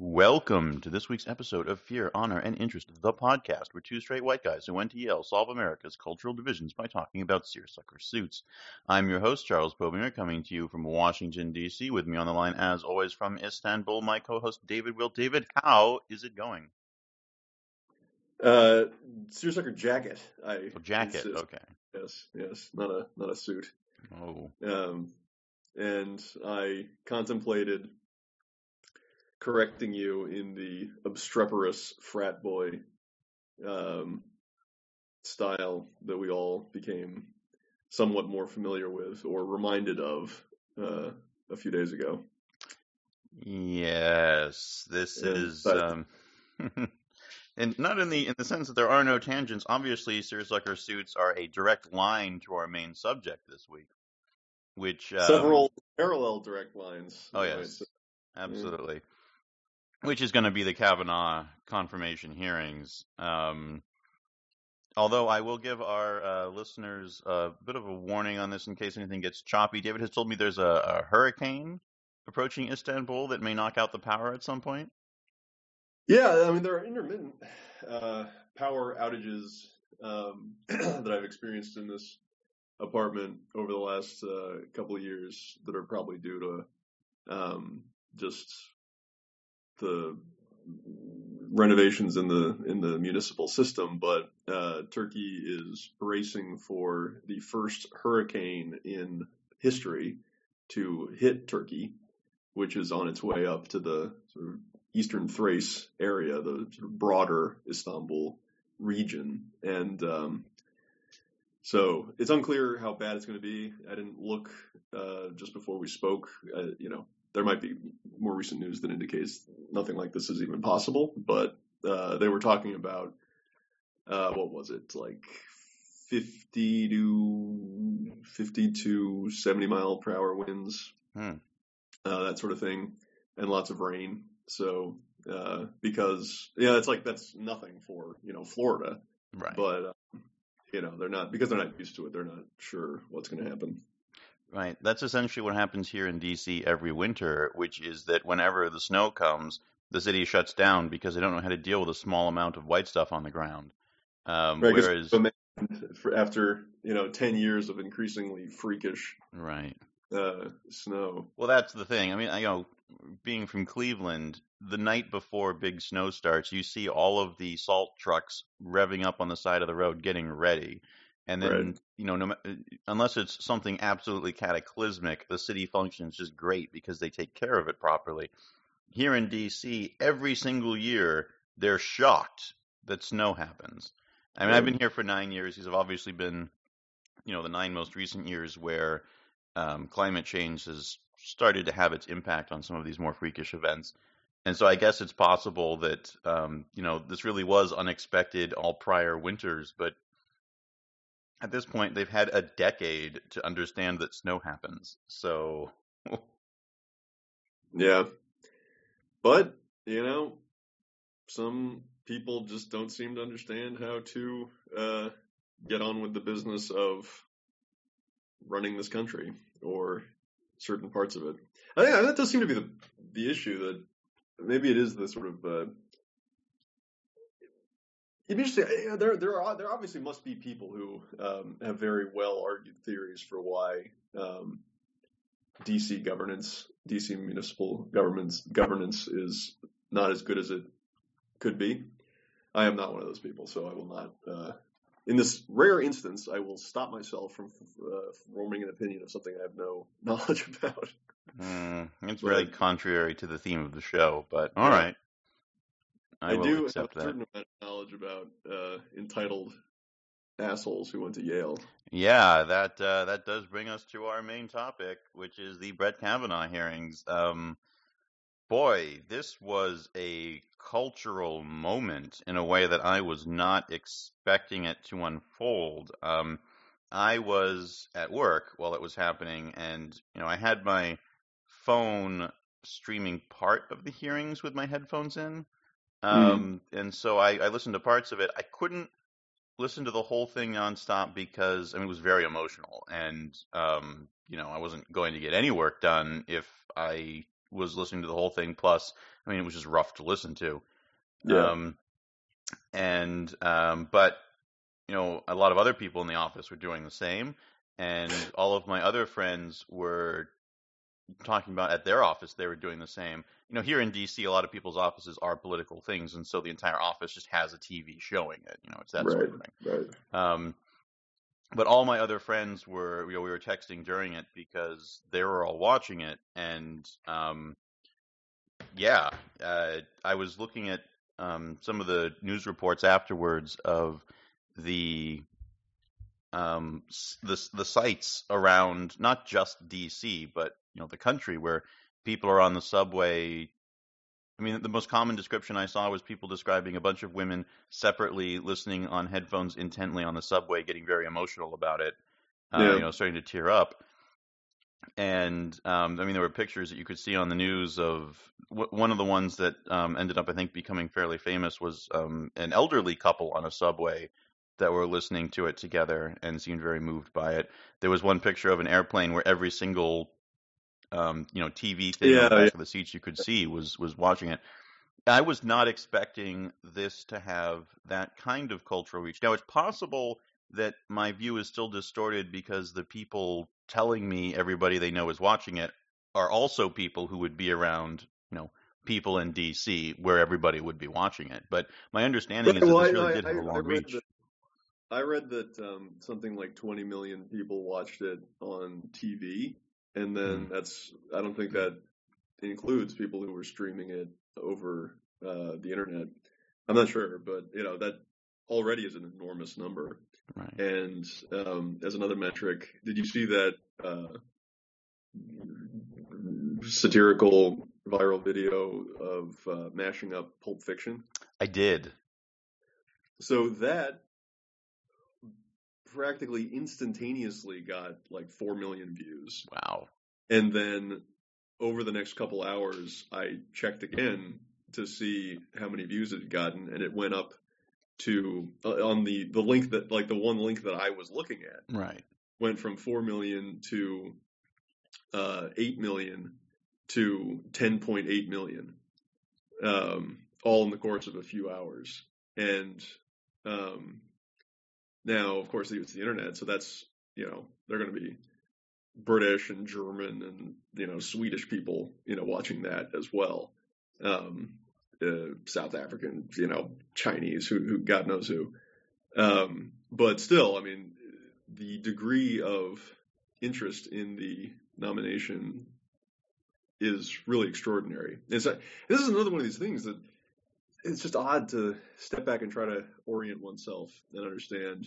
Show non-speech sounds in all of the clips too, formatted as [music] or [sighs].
Welcome to this week's episode of Fear, Honor, and Interest, the podcast, where two straight white guys who went to Yale solve America's cultural divisions by talking about seersucker suits. I'm your host, Charles Pobinger, coming to you from Washington, D.C. With me on the line, as always, from Istanbul, my co-host, David Will. David, how is it going? Uh, seersucker jacket. I Oh, jacket, insist. okay. Yes, yes, not a not a suit. Oh, Um, and I contemplated correcting you in the obstreperous frat boy um, style that we all became somewhat more familiar with or reminded of uh, a few days ago. yes, this Yeah, is, but- um, [laughs] and not in the in the sense that there are no tangents. Obviously, seersucker suits are a direct line to our main subject this week, which um, Several parallel direct lines. Oh, yes. say. Absolutely. Which is going to be the Kavanaugh confirmation hearings. Um, although I will give our uh, listeners a bit of a warning on this in case anything gets choppy. David has told me there's a, a hurricane approaching Istanbul that may knock out the power at some point. Yeah, I mean there are intermittent uh, power outages um, [clears throat] that I've experienced in this apartment over the last uh, couple of years that are probably due to um, just the renovations in the in the municipal system. But uh, Turkey is bracing for the first hurricane in history to hit Turkey, which is on its way up to the sort of eastern Thrace area, the sort of broader Istanbul region, and um, so it's unclear how bad it's going to be. I didn't look uh, just before we spoke. Uh, you know, there might be more recent news that indicates nothing like this is even possible, but uh, they were talking about uh, what was it like 50 to 50 to 70 mile per hour winds, Hmm. uh, that sort of thing, and lots of rain. So uh, because yeah, it's like that's nothing for you know Florida, Right. but um, you know they're not because they're not used to it. They're not sure what's going to happen. Right. That's essentially what happens here in DC every winter, which is that whenever the snow comes, the city shuts down because they don't know how to deal with a small amount of white stuff on the ground. Um, Right, whereas, after you know ten years of increasingly freakish right. uh, snow. Well, that's the thing. I mean, I- you know, being from Cleveland, the night before big snow starts, you see all of the salt trucks revving up on the side of the road, getting ready. And then, Right. you know, no, unless it's something absolutely cataclysmic, the city functions just great because they take care of it properly. Here in DC, every single year, they're shocked that snow happens. I mean, I've been here for nine years. These have obviously been, you know, the nine most recent years where um, climate change has started to have its impact on some of these more freakish events. And so I guess it's possible that, um, you know, this really was unexpected all prior winters, but at this point they've had a decade to understand that snow happens. So, [laughs] Yeah, but you know, some people just don't seem to understand how to uh, get on with the business of running this country or certain parts of it. I think that does seem to be the the issue that maybe it is the sort of uh, it'd be interesting. uh, There, there are there obviously must be people who um, have very well argued theories for why um, DC governance, DC municipal governments governance is not as good as it could be. I am not one of those people, so I will not. Uh, in this rare instance, I will stop myself from uh, forming an opinion of something I have no [laughs] knowledge about. mm, it's But- really contrary to the theme of the show, but all Yeah. right. I, I, do have a certain amount of knowledge about uh, entitled assholes who went to Yale. Yeah, that uh, that does bring us to our main topic, which is the Brett Kavanaugh hearings. Um, boy, this was a cultural moment in a way that I was not expecting it to unfold. Um, I was at work while it was happening, and you know, I had my phone streaming part of the hearings with my headphones in, um, and so I, I listened to parts of it. I couldn't listen to the whole thing nonstop because I mean it was very emotional, and um, you know I wasn't going to get any work done if I was listening to the whole thing. Plus, I mean, it was just rough to listen to. Yeah. Um, and um, but you know, a lot of other people in the office were doing the same, and all of my other friends were talking about at their office they were doing the same. You know, here in DC, a lot of people's offices are political things, and so the entire office just has a TV showing it. You know, it's that right. sort of thing. Right. Um, but all my other friends were, you know, we were texting during it because they were all watching it, and um, yeah, uh, I was looking at um, some of the news reports afterwards of the um, the the sites around not just DC, but you know the country where people are on the subway. I mean, the most common description I saw was people describing a bunch of women separately listening on headphones intently on the subway, getting very emotional about it. Uh, Yeah. You know, starting to tear up. And um, I mean, there were pictures that you could see on the news of w- one of the ones that um, ended up, I think, becoming fairly famous was um, an elderly couple on a subway that were listening to it together and seemed very moved by it. There was one picture of an airplane where every single um, you know TV thing on the back yeah. of the seats you could see was was watching it. I was not expecting this to have that kind of cultural reach. Now it's possible that my view is still distorted because the people telling me everybody they know is watching it are also people who would be around, you know, people in DC where everybody would be watching it. But my understanding is that Well, this I- really I- did have a I- I long read reach. that- I read that um, something like 20 million people watched it on TV, and then Hmm. that's I don't think that includes people who were streaming it over uh, the internet. I'm not sure, but you know that already is an enormous number. Right. And um, as another metric, did you see that uh, satirical viral video of uh, mashing up Pulp Fiction? I did. So that practically instantaneously got like 4 million views. Wow. And then over the next couple hours, I checked again to see how many views it had gotten, and it went up to uh, on the the link that like the one link that I was looking at Right. went from 4 million to uh, 8 million to 10.8 million, um, all in the course of a few hours. And um, now, of course, it's the internet, so that's you know they're going to be British and German and you know Swedish people you know watching that as well. Um, uh, South African, you know, Chinese, who, who God knows who. Um, but still, I mean, the degree of interest in the nomination is really extraordinary. It's a, this is another one of these things that it's just odd to step back and try to orient oneself and understand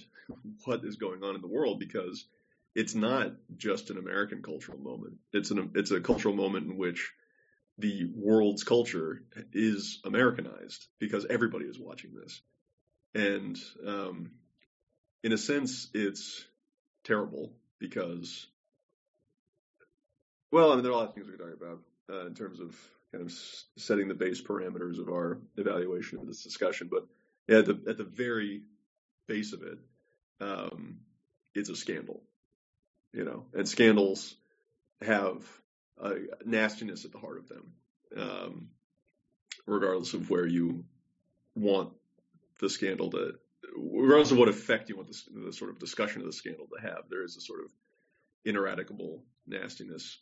what is going on in the world because it's not just an American cultural moment. It's an it's a cultural moment in which the world's culture is Americanized because everybody is watching this, and um, in a sense, it's terrible because, well, I mean, there are a lot of things we can talk about uh, in terms of kind of setting the base parameters of our evaluation of this discussion, but yeah, at the at the very base of it, um, it's a scandal, you know, and scandals have a nastiness at the heart of them, um, regardless of where you want the scandal to, regardless of what effect you want the, the sort of discussion of the scandal to have. There is a sort of ineradicable nastiness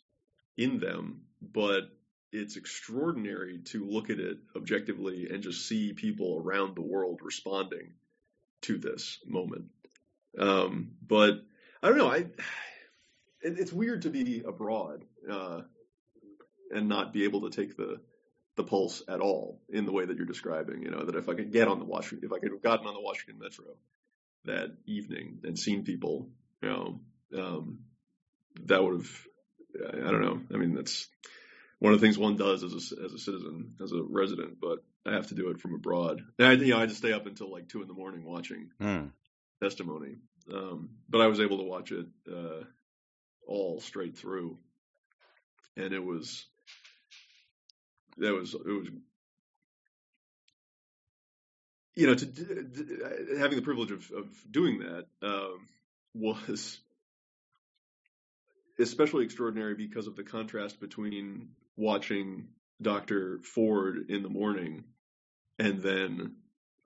in them, but it's extraordinary to look at it objectively and just see people around the world responding to this moment. Um, but I don't know. I it, it's weird to be abroad uh, and not be able to take the the pulse at all in the way that you're describing. You know that if I could get on the Washington, if I could have gotten on the Washington Metro that evening and seen people, you know, um, that would have. I don't know. I mean, that's one of the things one does as a, as a citizen, as a resident, but I have to do it from abroad. And I, you know, I had to stay up until like two in the morning watching Hmm. testimony. Um, but I was able to watch it uh, all straight through, and it was that was it was you know to d- having the privilege of, of doing that um, was especially extraordinary because of the contrast between watching Dr. Ford in the morning and then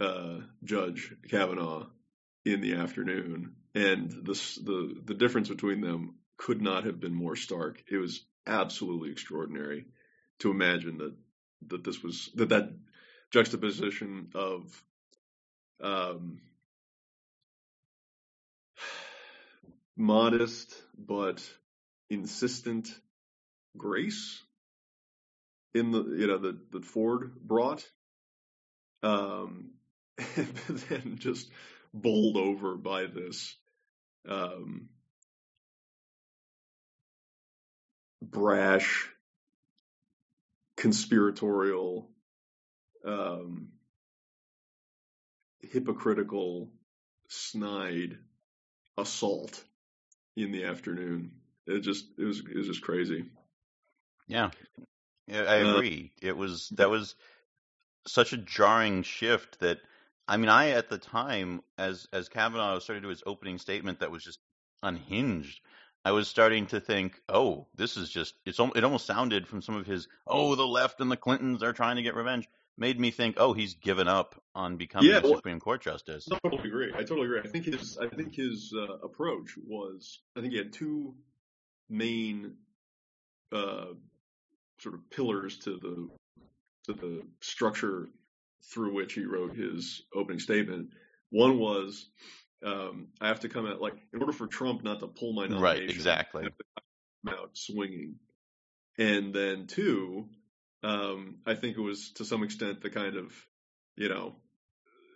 uh, Judge Kavanaugh in the afternoon. And the, the, difference between them could not have been more stark. It was absolutely extraordinary to imagine that, that this was, that that juxtaposition of, um, [sighs] modest but insistent grace in the you know that that Ford brought, um, [laughs] and then just bowled over by this um, brash, conspiratorial, um, hypocritical, snide assault in the afternoon. It just it was it was just crazy. Yeah, yeah, I Uh, agree. It was that was such a jarring shift that I mean, I at the time, as as Kavanaugh started to do his opening statement, that was just unhinged. I was starting to think, oh, this is just it's it almost sounded from some of his oh the left and the Clintons are trying to get revenge made me think oh he's given up on becoming Yeah, a well- Supreme Court justice. I totally agree. I totally agree. I think his I think his uh, approach was I think he had two main uh, sort of pillars to the to the structure through which he wrote his opening statement. One was um, I have to come out like in order for Trump not to pull my nomination, Right, exactly. I have to come out swinging. And then two, um, I think it was to some extent the kind of you know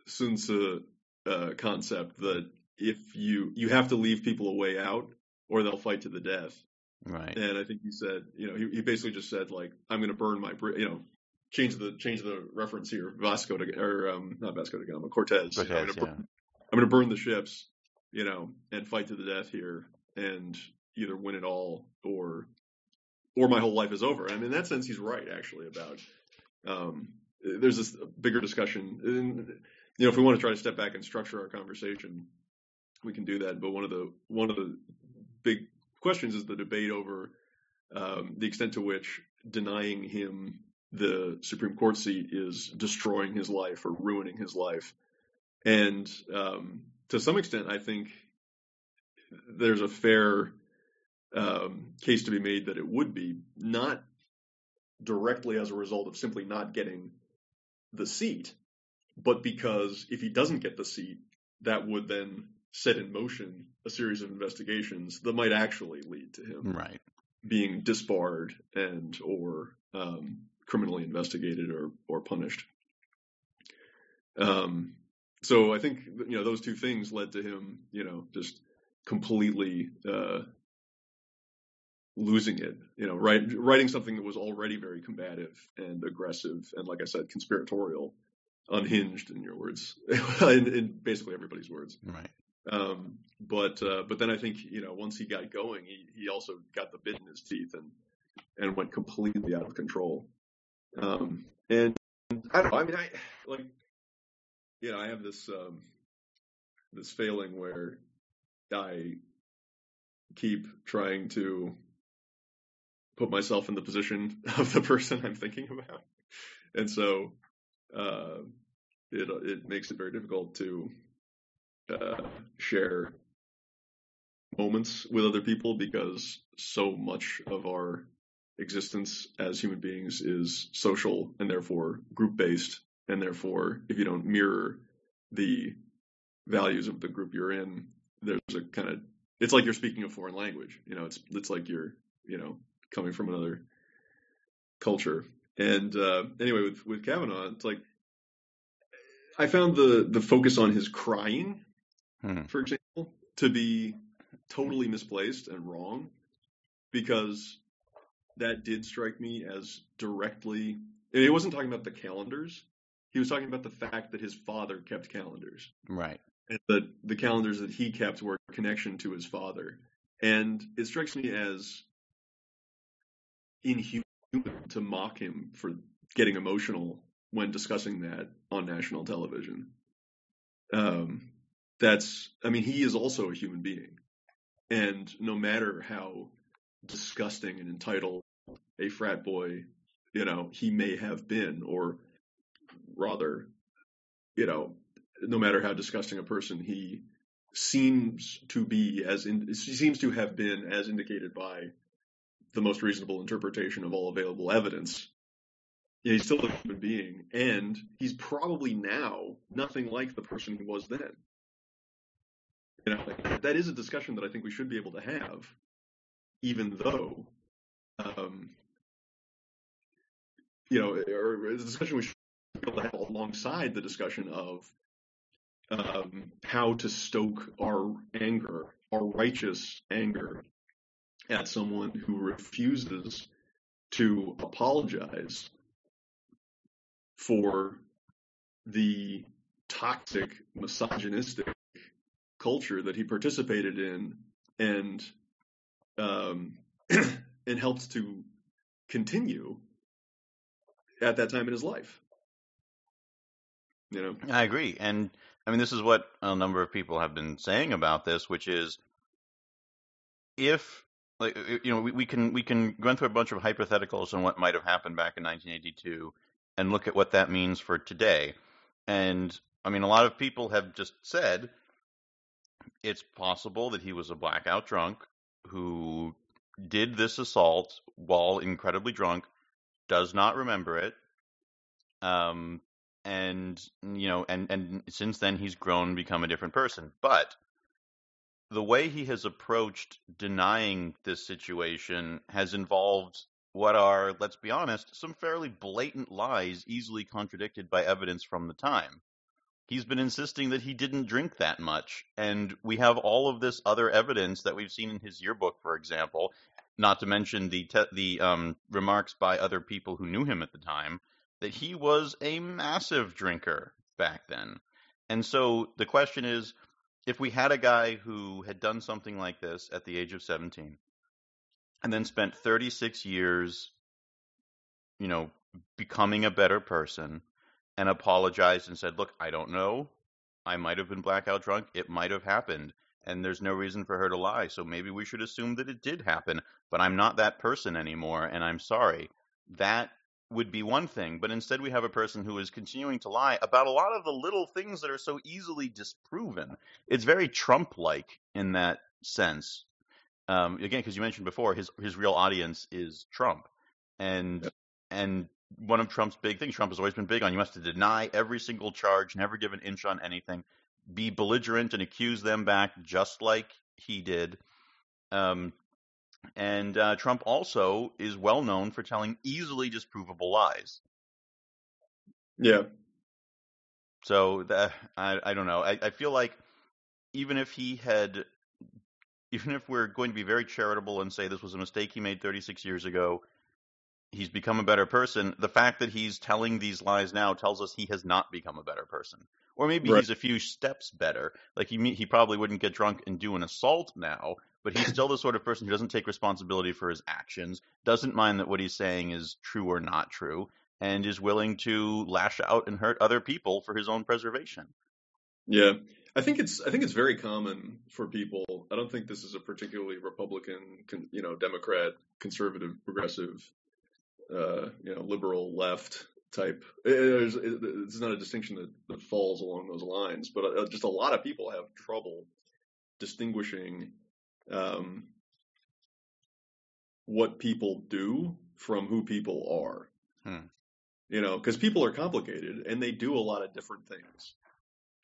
Sun Tzu uh, concept that if you you have to leave people a way out or they'll fight to the death. Right. And I think he said, you know, he, he basically just said like, I'm going to burn my, bri- you know, change the change the reference here, Vasco da or um, not Vasco da Gama, Cortez. know, I'm gonna yeah. to burn the ships, you know, and fight to the death here, and either win it all or or my whole life is over. And in that sense, he's right actually about. Um, there's this bigger discussion, and you know, if we want to try to step back and structure our conversation, we can do that. But one of the one of the questions is the debate over um, the extent to which denying him the Supreme Court seat is destroying his life or ruining his life. And um, to some extent, I think there's a fair um, case to be made that it would be not directly as a result of simply not getting the seat, but because if he doesn't get the seat, that would then set in motion a series of investigations that might actually lead to him Right. being disbarred and or um, criminally investigated or or punished. Um, so I think you know those two things led to him, you know, just completely uh, losing it. You know, writing something that was already very combative and aggressive and, like I said, conspiratorial, unhinged in your words, [laughs] in, in basically everybody's words. Right. Um, but uh, but then I think you know once he got going, he he also got the bit in his teeth and and went completely out of control. Um, and I don't know. I mean, I like you know I have this um, this failing where I keep trying to put myself in the position [laughs] of the person I'm thinking about, and so uh, it it makes it very difficult to uh, share moments with other people because so much of our existence as human beings is social and therefore group based and therefore if you don't mirror the values of the group you're in there's a kind of it's like you're speaking a foreign language. You know it's it's like you're you know coming from another culture. And uh anyway with with Kavanaugh it's like I found the the focus on his crying Hmm. for example, to be totally misplaced and wrong because that did strike me as directly. And he wasn't talking about the calendars. He was talking about the fact that his father kept calendars Right. and that the calendars that he kept were a connection to his father. And it strikes me as inhuman to mock him for getting emotional when discussing that on national television. Um, that's, I mean, he is also a human being. And no matter how disgusting and entitled a frat boy, you know, he may have been, or rather, you know, no matter how disgusting a person he seems to be as in, seems to have been as indicated by the most reasonable interpretation of all available evidence. Yeah, he's still a human being, and he's probably now nothing like the person he was then. You know, that is a discussion that I think we should be able to have, even though, um, you know, or a discussion we should be able to have alongside the discussion of um, how to stoke our anger, our righteous anger at someone who refuses to apologize for the toxic, misogynistic culture that he participated in and um, [clears throat] and helped to continue at that time in his life. You know, I agree, and I mean this is what a number of people have been saying about this, which is if like you know we, we can we can run through a bunch of hypotheticals on what might have happened back in 1982 and look at what that means for today. And I mean, a lot of people have just said it's possible that he was a blackout drunk who did this assault while incredibly drunk, does not remember it. Um, and you know, and and since then he's grown, become a different person. But the way he has approached denying this situation has involved what are, let's be honest, some fairly blatant lies easily contradicted by evidence from the time. He's been insisting that he didn't drink that much, and we have all of this other evidence that we've seen in his yearbook, for example, not to mention the te- the um, remarks by other people who knew him at the time that he was a massive drinker back then. And so the question is, if we had a guy who had done something like this at the age of 17, and then spent 36 years, you know, becoming a better person and apologized and said, Look, I don't know. I might have been blackout drunk. It might have happened. And there's no reason for her to lie. So maybe we should assume that it did happen, but I'm not that person anymore and I'm sorry. That would be one thing. But instead, we have a person who is continuing to lie about a lot of the little things that are so easily disproven. It's very Trump like in that sense um, again, because you mentioned before, his his real audience is Trump, and and one of Trump's big things, Trump has always been big on. You have to deny every single charge, never give an inch on anything, be belligerent and accuse them back, just like he did. Um, and uh, Trump also is well known for telling easily disprovable lies. Yeah. So that I I don't know. I, I feel like even if he had even if we're going to be very charitable and say this was a mistake he made 36 years ago, he's become a better person. The fact that he's telling these lies now tells us he has not become a better person. Or maybe right. he's a few steps better. Like he he probably wouldn't get drunk and do an assault now, but he's still the sort of person who doesn't take responsibility for his actions, doesn't mind that what he's saying is true or not true, and is willing to lash out and hurt other people for his own preservation. Yeah. I think it's I think it's very common for people. I don't think this is a particularly Republican, you know, Democrat, conservative, progressive, uh, you know, liberal, left type. It's, it's not a distinction that, that falls along those lines, but uh, just a lot of people have trouble distinguishing um, what people do from who people are. Hmm. You know, because people are complicated and they do a lot of different things.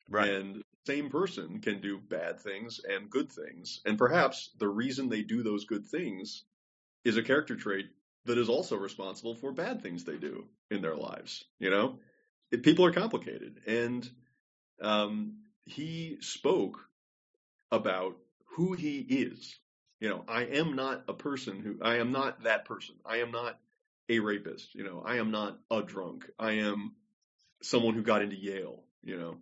Right. And same person can do bad things and good things. And perhaps the reason they do those good things is a character trait that is also responsible for bad things they do in their lives. You know, it, people are complicated. And um, he spoke about who he is. You know, I am not a person who, I am not that person. I am not a rapist. You know, I am not a drunk. I am someone who got into Yale. You know,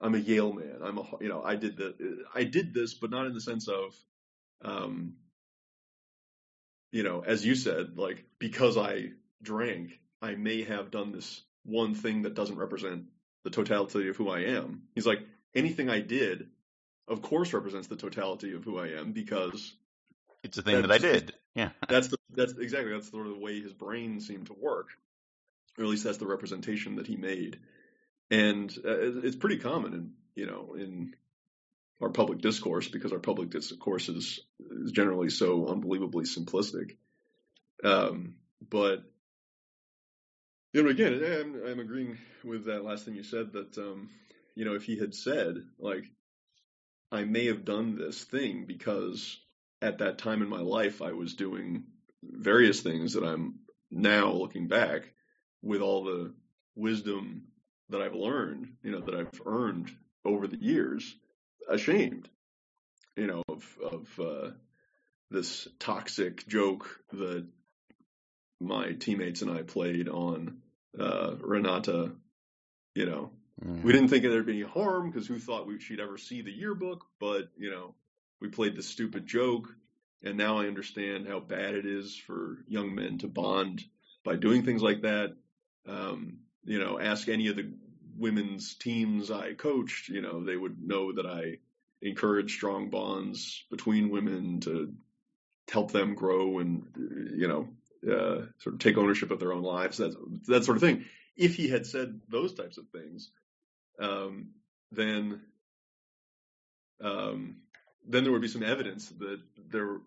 I'm a Yale man. I'm a you know I did the I did this, but not in the sense of, um, you know, as you said, like because I drank, I may have done this one thing that doesn't represent the totality of who I am. He's like anything I did, of course, represents the totality of who I am because it's a thing that I did. Yeah. [laughs] That's the that's exactly that's sort of the way his brain seemed to work, or at least that's the representation that he made, and uh, it's pretty common in you know in our public discourse because our public discourse is, is generally so unbelievably simplistic. Um, but you know, again, I'm, I'm agreeing with that last thing you said that um, you know if he had said like I may have done this thing because at that time in my life I was doing various things that I'm now looking back with all the wisdom that I've learned, you know, that I've earned over the years, ashamed, you know, of of uh, this toxic joke that my teammates and I played on uh, Renata. You know, mm. we didn't think there'd be any harm because who thought we, she'd ever see the yearbook? But you know, we played this stupid joke, and now I understand how bad it is for young men to bond by doing things like that. Um, you know, ask any of the women's teams I coached, you know, they would know that I encourage strong bonds between women to help them grow and, you know, uh, sort of take ownership of their own lives, that, that sort of thing. If he had said those types of things, um, then um, then there would be some evidence that there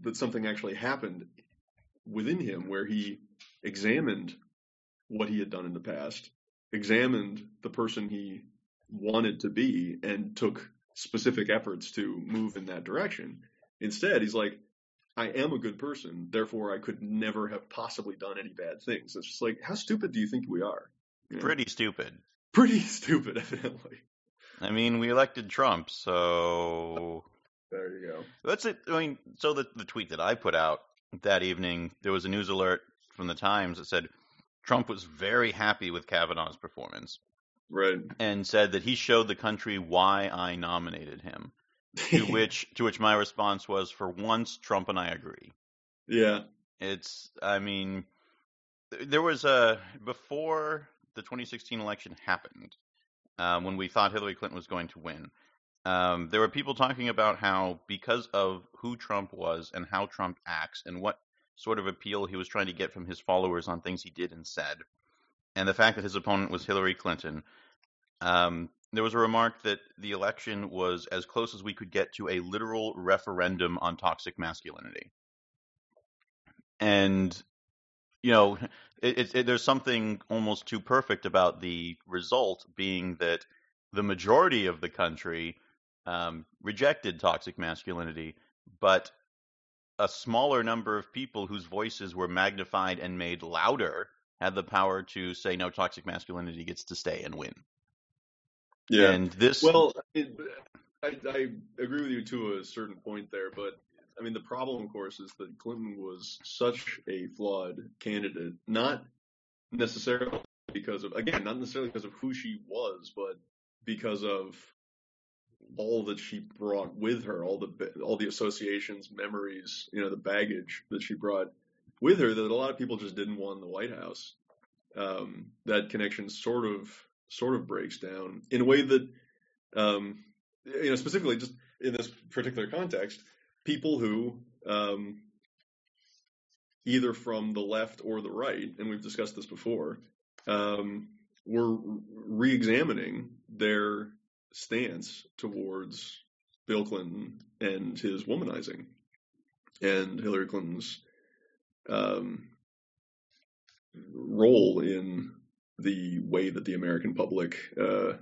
that something actually happened within him where he examined what he had done in the past, examined the person he wanted to be, and took specific efforts to move in that direction. Instead, he's like, I am a good person, therefore I could never have possibly done any bad things. It's just like, how stupid do you think we are? You know? Pretty stupid. Pretty [laughs] stupid, evidently. I mean, we elected Trump, so there you go. That's it. I mean, so the the tweet that I put out that evening, there was a news alert from the Times that said Trump was very happy with Kavanaugh's performance. Right. And said that he showed the country why I nominated him. to [laughs] which to which my response was for once Trump and I agree. Yeah. It's I mean there was a before the 2016 election happened, um, when we thought Hillary Clinton was going to win, um, there were people talking about how because of who Trump was and how Trump acts and what sort of appeal he was trying to get from his followers on things he did and said, and the fact that his opponent was Hillary Clinton, um, there was a remark that the election was as close as we could get to a literal referendum on toxic masculinity. And you know, it, it, it, there's something almost too perfect about the result being that the majority of the country um, rejected toxic masculinity, but a smaller number of people whose voices were magnified and made louder had the power to say no toxic masculinity gets to stay and win. Yeah. And this Well, it, I, I agree with you to a certain point there, but I mean the problem of course is that Clinton was such a flawed candidate, not necessarily because of again, not necessarily because of who she was, but because of all that she brought with her, all the all the associations, memories, you know, the baggage that she brought with her that a lot of people just didn't want in the White House. Um, that connection sort of sort of breaks down in a way that, um, you know, specifically just in this particular context, people who um, either from the left or the right, and we've discussed this before, um, were re-examining their stance towards Bill Clinton and his womanizing, and Hillary Clinton's um, role in the way that the American public uh,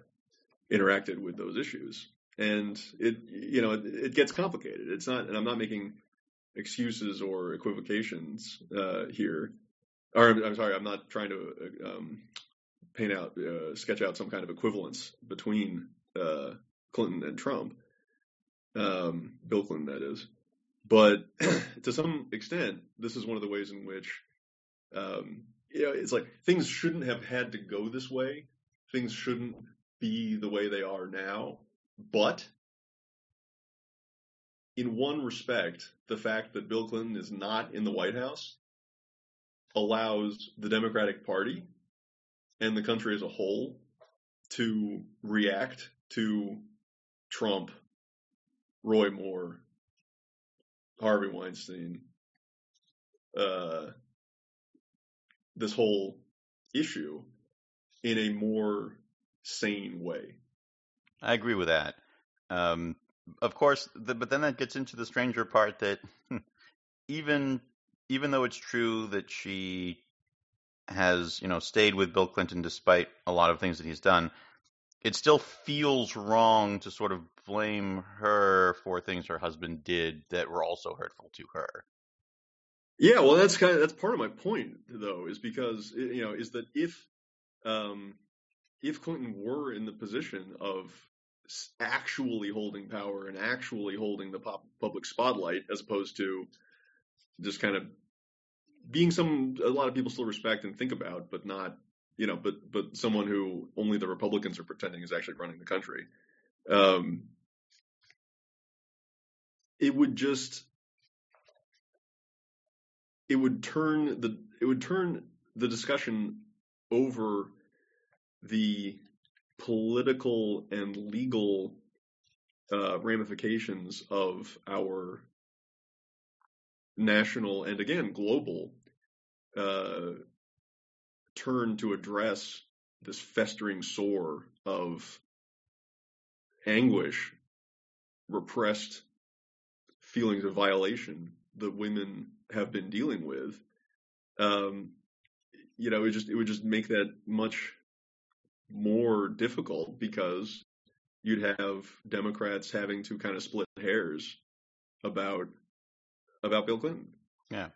interacted with those issues. And it, you know, it, it, gets complicated. It's not, and I'm not making excuses or equivocations uh, here. Or I'm, I'm, sorry, I'm not trying to um, paint out, uh, sketch out some kind of equivalence between uh, Clinton and Trump, um, Bill Clinton, that is. But [clears throat] to some extent, this is one of the ways in which, um, you know, it's like things shouldn't have had to go this way. Things shouldn't be the way they are now. But in one respect, the fact that Bill Clinton is not in the White House allows the Democratic Party and the country as a whole to react to Trump, Roy Moore, Harvey Weinstein, uh, this whole issue in a more sane way. I agree with that. Um, of course, the, but then that gets into the stranger part that even even though it's true that she has you know stayed with Bill Clinton despite a lot of things that he's done, it still feels wrong to sort of blame her for things her husband did that were also hurtful to her. Yeah, well, that's kind of that's part of my point, though, is because you know is that if um, if Clinton were in the position of actually holding power and actually holding the pop, public spotlight, as opposed to just kind of being some a lot of people still respect and think about, but not you know, but but someone who only the Republicans are pretending is actually running the country. Um, it would just it would turn the it would turn the discussion over the political and legal uh, ramifications of our national and again global uh, turn to address this festering sore of anguish, repressed feelings of violation that women have been dealing with, um, you know, it just it would just make that much more difficult because you'd have Democrats having to kind of split hairs about about Bill Clinton. Yeah,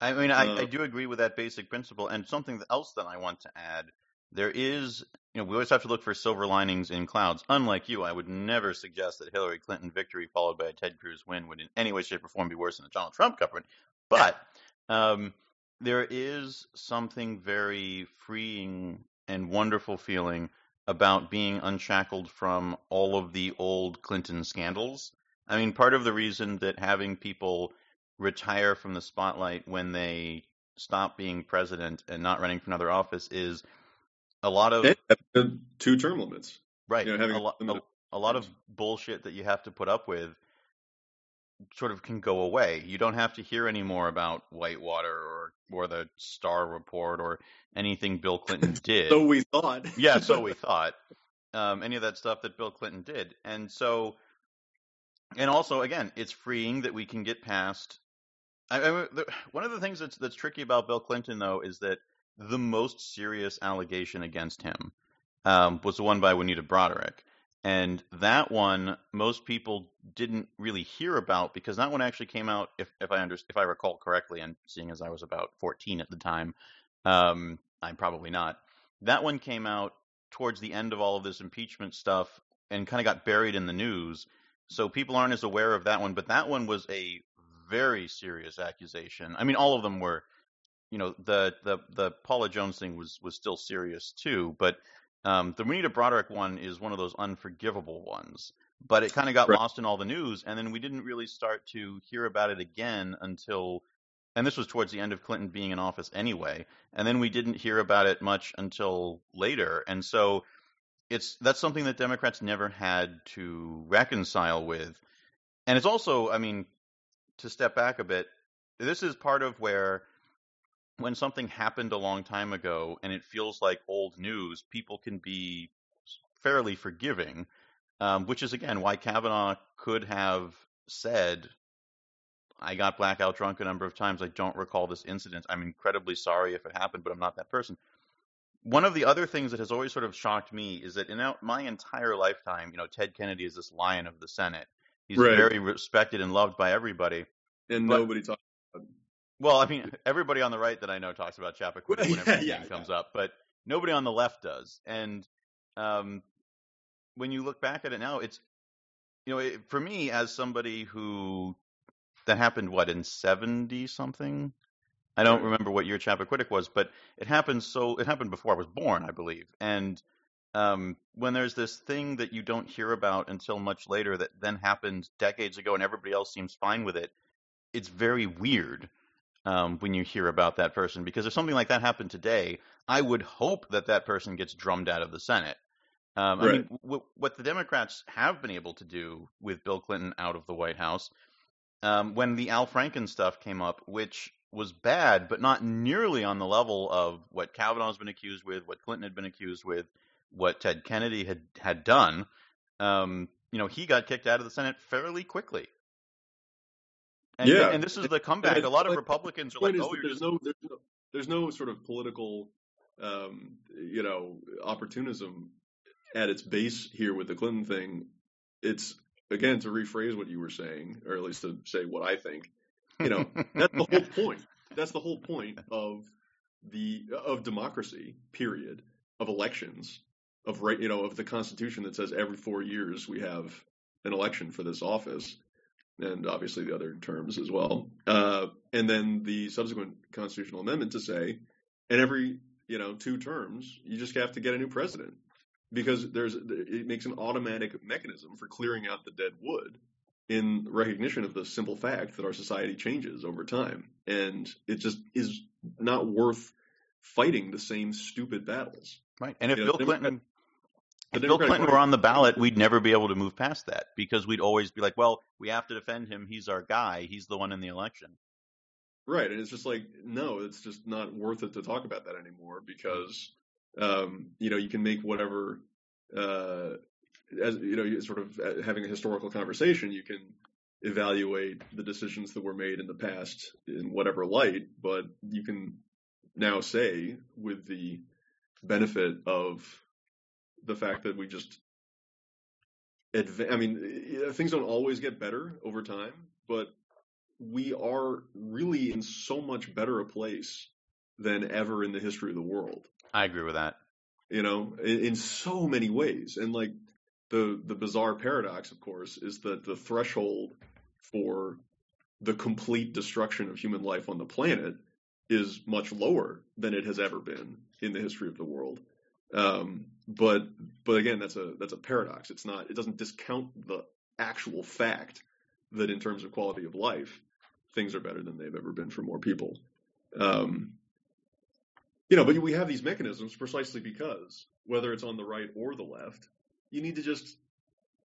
I mean, I, I do agree with that basic principle, and something else that I want to add. There is, you know, we always have to look for silver linings in clouds. Unlike you, I would never suggest that Hillary Clinton victory followed by a Ted Cruz win would in any way, shape, or form be worse than a Donald Trump government. But um, there is something very freeing and wonderful feeling about being unshackled from all of the old Clinton scandals. I mean, part of the reason that having people retire from the spotlight when they stop being president and not running for another office is a lot of two term limits. Right. You know, having a, lo- a, a lot of bullshit that you have to put up with sort of can go away. You don't have to hear any more about Whitewater or or the Starr report or anything Bill Clinton [laughs] did. so we thought. yeah, so we [laughs] thought. Um, any of that stuff that Bill Clinton did, and so, and also again, it's freeing that we can get past. I, I, the, one of the things that's that's tricky about Bill Clinton though is that the most serious allegation against him um, was the one by Juanita Broaddrick, And that one, most people didn't really hear about because that one actually came out, if if I under, if I recall correctly, and seeing as I was about 14 at the time, um, I'm probably not. That one came out towards the end of all of this impeachment stuff and kind of got buried in the news. So people aren't as aware of that one, but that one was a very serious accusation. I mean, all of them were, you know, the the the Paula Jones thing was was still serious too, but um, the Juanita Broaddrick one is one of those unforgivable ones, but it kind of got right. lost in all the news, and then we didn't really start to hear about it again until, and this was towards the end of Clinton being in office anyway, and then we didn't hear about it much until later, and so it's that's something that Democrats never had to reconcile with, and it's also, I mean, to step back a bit, this is part of where when something happened a long time ago and it feels like old news, people can be fairly forgiving, um, which is again why Kavanaugh could have said, I got blackout drunk a number of times. I don't recall this incident. I'm incredibly sorry if it happened, but I'm not that person. One of the other things that has always sort of shocked me is that in my entire lifetime, you know, Ted Kennedy is this lion of the Senate. He's right. very respected and loved by everybody. And but, nobody talks about. well, I mean, everybody on the right that I know talks about [laughs] Chappaquiddick whenever yeah, yeah, comes yeah. up, but nobody on the left does. And um, when you look back at it now, it's you know, it, for me as somebody who that happened what in seventy something. I don't remember what year Chappaquiddick was, but it happened so it happened before I was born, I believe. And um, when there's this thing that you don't hear about until much later that then happened decades ago and everybody else seems fine with it, it's very weird um, when you hear about that person. Because if something like that happened today, I would hope that that person gets drummed out of the Senate. Um, right. I mean, w- what the Democrats have been able to do with Bill Clinton out of the White House um, when the Al Franken stuff came up, which was bad, but not nearly on the level of what Kavanaugh's been accused with, what Clinton had been accused with, what Ted Kennedy had had done. Um, you know, he got kicked out of the Senate fairly quickly. And, Yeah. and this is the comeback. A lot of like, Republicans are like, "Oh, you're there's just no there's no there's no sort of political um, you know opportunism at its base here with the Clinton thing. It's again to rephrase what you were saying, or at least to say what I think. You know, that's the whole [laughs] point. That's the whole point of the of democracy. Period. Of elections. Of right. You know, of the Constitution that says every four years we have an election for this office and obviously the other terms as well. Uh, and then the subsequent constitutional amendment to say, and every you know two terms, you just have to get a new president because there's it makes an automatic mechanism for clearing out the dead wood in recognition of the simple fact that our society changes over time, and it just is not worth fighting the same stupid battles. right. And if you Bill Democrat- Clinton, if Bill Clinton were on the ballot, we'd never be able to move past that because we'd always be like, "Well, we have to defend him. He's our guy. He's the one in the election." Right, and it's just like no, it's just not worth it to talk about that anymore because um, you know you can make whatever uh, as you know sort of uh, having a historical conversation, you can evaluate the decisions that were made in the past in whatever light, but you can now say with the benefit of the fact that we just adva- I mean, uh, things don't always get better over time, but we are really in so much better a place than ever in the history of the world. I agree with that. You know, in, in so many ways, and like the the bizarre paradox, of course, is that the threshold for the complete destruction of human life on the planet is much lower than it has ever been in the history of the world. Um, but but again, that's a that's a paradox. It's not. It doesn't discount the actual fact that in terms of quality of life, things are better than they've ever been for more people. Um, you know, but we have these mechanisms precisely because whether it's on the right or the left, you need to just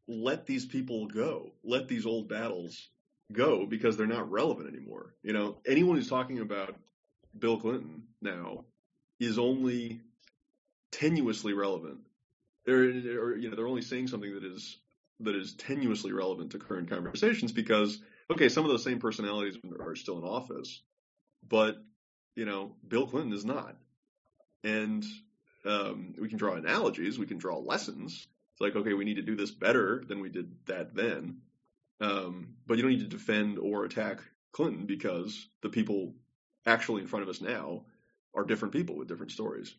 let these people go, let these old battles go because they're not relevant anymore. You know, anyone who's talking about Bill Clinton now is only tenuously relevant. They're, you know, they're only saying something that is that is tenuously relevant to current conversations because okay, some of those same personalities are still in office, but you know, Bill Clinton is not. And um, we can draw analogies, we can draw lessons. It's like, okay, we need to do this better than we did that then. Um, but you don't need to defend or attack Clinton because the people actually in front of us now are different people with different stories.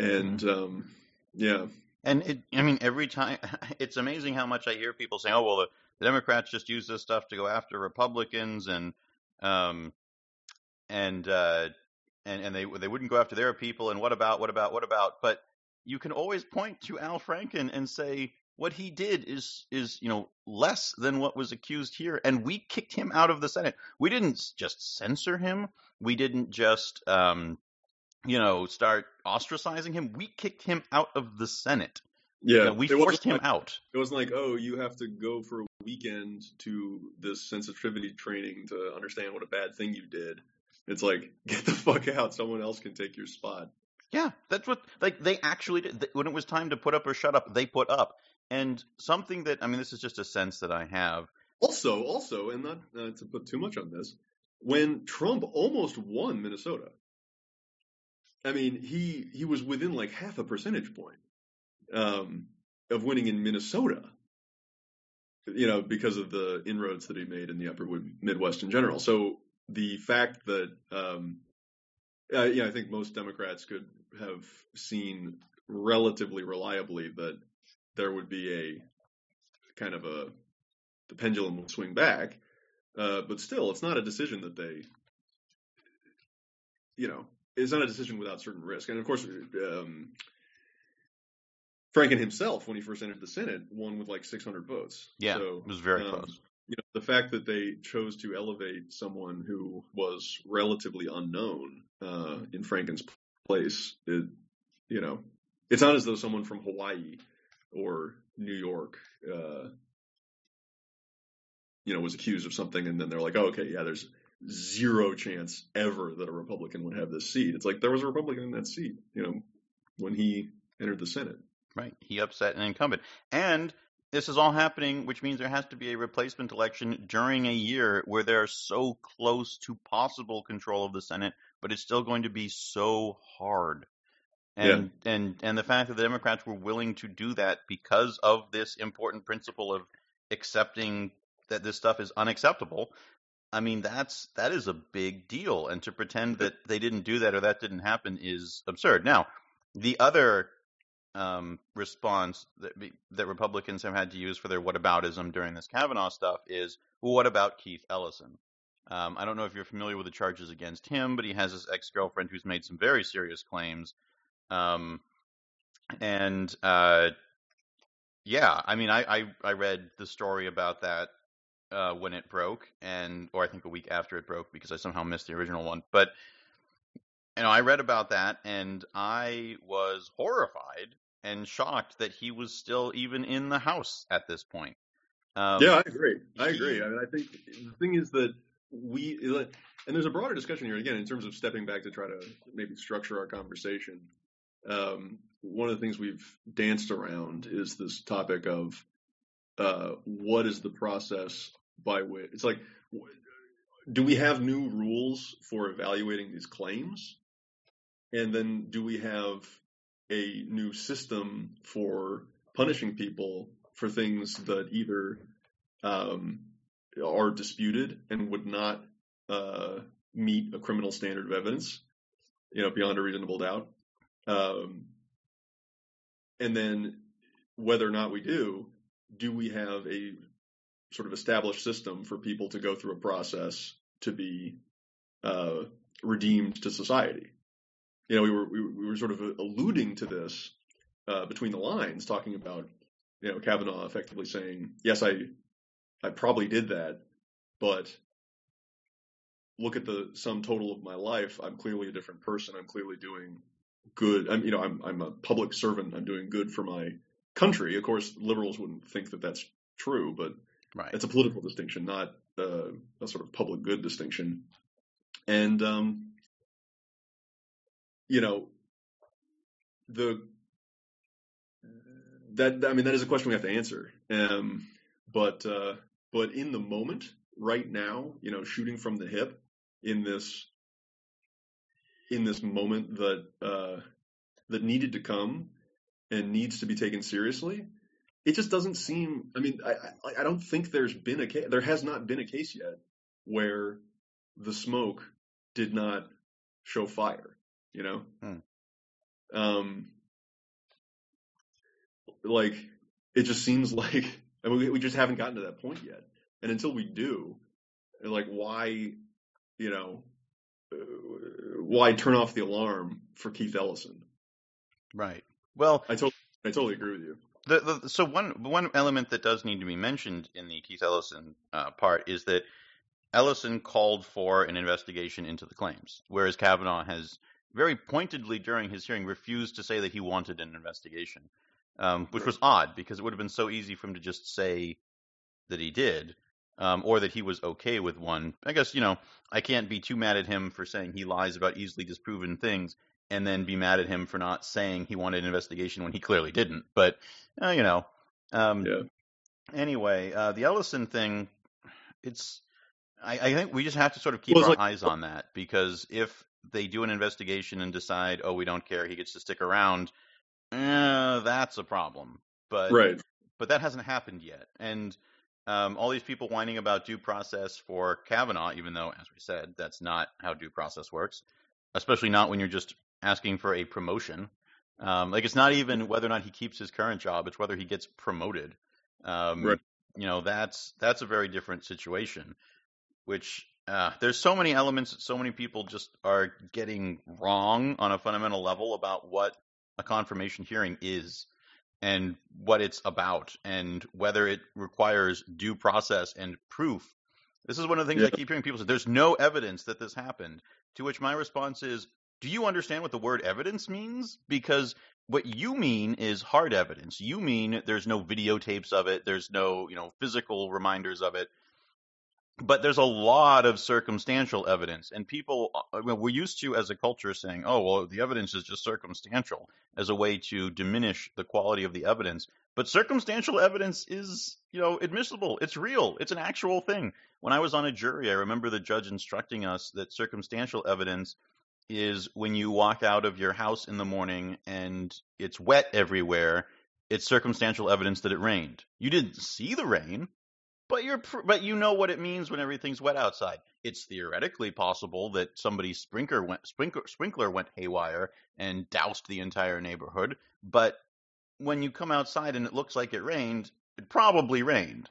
And um, yeah, And it, I mean, every time [laughs] it's amazing how much I hear people saying, "Oh, well, the, the Democrats just use this stuff to go after Republicans," and um, and uh, and and they they wouldn't go after their people. And what about what about what about? But you can always point to Al Franken and say what he did is is you know less than what was accused here, and we kicked him out of the Senate. We didn't just censor him. We didn't just um, you know start ostracizing him. We kicked him out of the Senate. yeah, You know, we forced him like- out. It wasn't like, oh, you have to go for a weekend to this sensitivity training to understand what a bad thing you did. It's like, [laughs] get the fuck out. Someone else can take your spot. Yeah, that's what like they actually did. When it was time to put up or shut up, they put up. And something that I mean, this is just a sense that I have. Also, also, and not uh, to put too much on this, when Trump almost won Minnesota, I mean, he he was within like half a percentage point um, of winning in Minnesota. You know, because of the inroads that he made in the Upper Midwest in general. So the fact that, um, uh, yeah, I think most Democrats could have seen relatively reliably that there would be a kind of a the pendulum will swing back. Uh, but still, it's not a decision that they, you know, it's not a decision without certain risk. And of course, um, Franken himself, when he first entered the Senate, won with like 600 votes. Yeah, So, it was very um, close. You know, the fact that they chose to elevate someone who was relatively unknown uh, in Franken's place, it, you know, it's not as though someone from Hawaii or New York uh, you know, was accused of something, and then they're like, oh, okay, yeah, there's zero chance ever that a Republican would have this seat. It's like there was a Republican in that seat, you know, when he entered the Senate. Right. He upset an incumbent. And this is all happening, which means there has to be a replacement election during a year where they're so close to possible control of the Senate, but it's still going to be so hard. And yeah. and and the fact that the Democrats were willing to do that because of this important principle of accepting that this stuff is unacceptable. I mean, that's that is a big deal, and to pretend that they didn't do that or that didn't happen is absurd. Now, the other um, response that, that Republicans have had to use for their whataboutism during this Kavanaugh stuff is, well, what about Keith Ellison? Um, I don't know if you're familiar with the charges against him, but he has his ex girlfriend who's made some very serious claims. Um, and uh, yeah, I mean, I, I, I read the story about that uh, when it broke, and or I think a week after it broke because I somehow missed the original one. But you know, I read about that and I was horrified and shocked that he was still even in the house at this point. Um, yeah, I agree. I agree. I mean, I think the thing is that we, and there's a broader discussion here again in terms of stepping back to try to maybe structure our conversation. Um, one of the things we've danced around is this topic of uh, what is the process by which it's like, do we have new rules for evaluating these claims? And then do we have a new system for punishing people for things that either um, are disputed and would not uh, meet a criminal standard of evidence, you know, beyond a reasonable doubt. Um, and then whether or not we do, do we have a sort of established system for people to go through a process to be uh, redeemed to society? you know, we were we, we were sort of alluding to this uh, between the lines, talking about you know Kavanaugh effectively saying, "Yes, I I probably did that, but look at the sum total of my life. I'm clearly a different person. I'm clearly doing good. I'm you know I'm I'm a public servant. I'm doing good for my country. Of course, liberals wouldn't think that that's true, but right. it's a political distinction, not uh, a sort of public good distinction. And um, you know, the that I mean that is a question we have to answer. Um, but uh, but in the moment, right now, you know, shooting from the hip in this in this moment that uh, that needed to come and needs to be taken seriously. It just doesn't seem. I mean, I, I, I don't think there's been a case. There has not been a case yet where the smoke did not show fire you know? Hmm. Um, like, it just seems [laughs] like, I mean, we, we just haven't gotten to that point yet. And until we do, like, why, you know, uh, why turn off the alarm for Keith Ellison? Right. Well, I totally, I totally agree with you. The, the, so one one element that does need to be mentioned in the Keith Ellison uh, part is that Ellison called for an investigation into the claims, whereas Kavanaugh has very pointedly during his hearing refused to say that he wanted an investigation, um, which was odd because it would have been so easy for him to just say that he did. Um, or that he was okay with one. I guess, you know, I can't be too mad at him for saying he lies about easily disproven things and then be mad at him for not saying he wanted an investigation when he clearly didn't. But, uh, you know, um, yeah. anyway, uh, the Ellison thing, it's, I, I, think we just have to sort of keep well, our like, eyes on that because if they do an investigation and decide, oh, we don't care, he gets to stick around, eh, that's a problem. But right. but that hasn't happened yet, and um, all these people whining about due process for Kavanaugh, even though, as we said, that's not how due process works, especially not when you're just asking for a promotion. Um, like it's not even whether or not he keeps his current job; it's whether he gets promoted. Um, right. You know, that's that's a very different situation, which uh, there's so many elements that so many people just are getting wrong on a fundamental level about what a confirmation hearing is and what it's about and whether it requires due process and proof. This is one of the things yeah. I keep hearing people say there's no evidence that this happened. To which my response is, do you understand what the word evidence means? Because what you mean is hard evidence. You mean there's no videotapes of it, there's no, you know, physical reminders of it. but there's a lot of circumstantial evidence, and people I mean, we're used to as a culture saying, "Oh, well, the evidence is just circumstantial," as a way to diminish the quality of the evidence. But circumstantial evidence is, you know, admissible. It's real. It's an actual thing. When I was on a jury, I remember the judge instructing us that circumstantial evidence is when you walk out of your house in the morning and it's wet everywhere. It's circumstantial evidence that it rained. You didn't see the rain, but you're but you know what it means when everything's wet outside. It's theoretically possible that somebody's sprinkler went sprinkler sprinkler went haywire and doused the entire neighborhood, but when you come outside and it looks like it rained, it probably rained.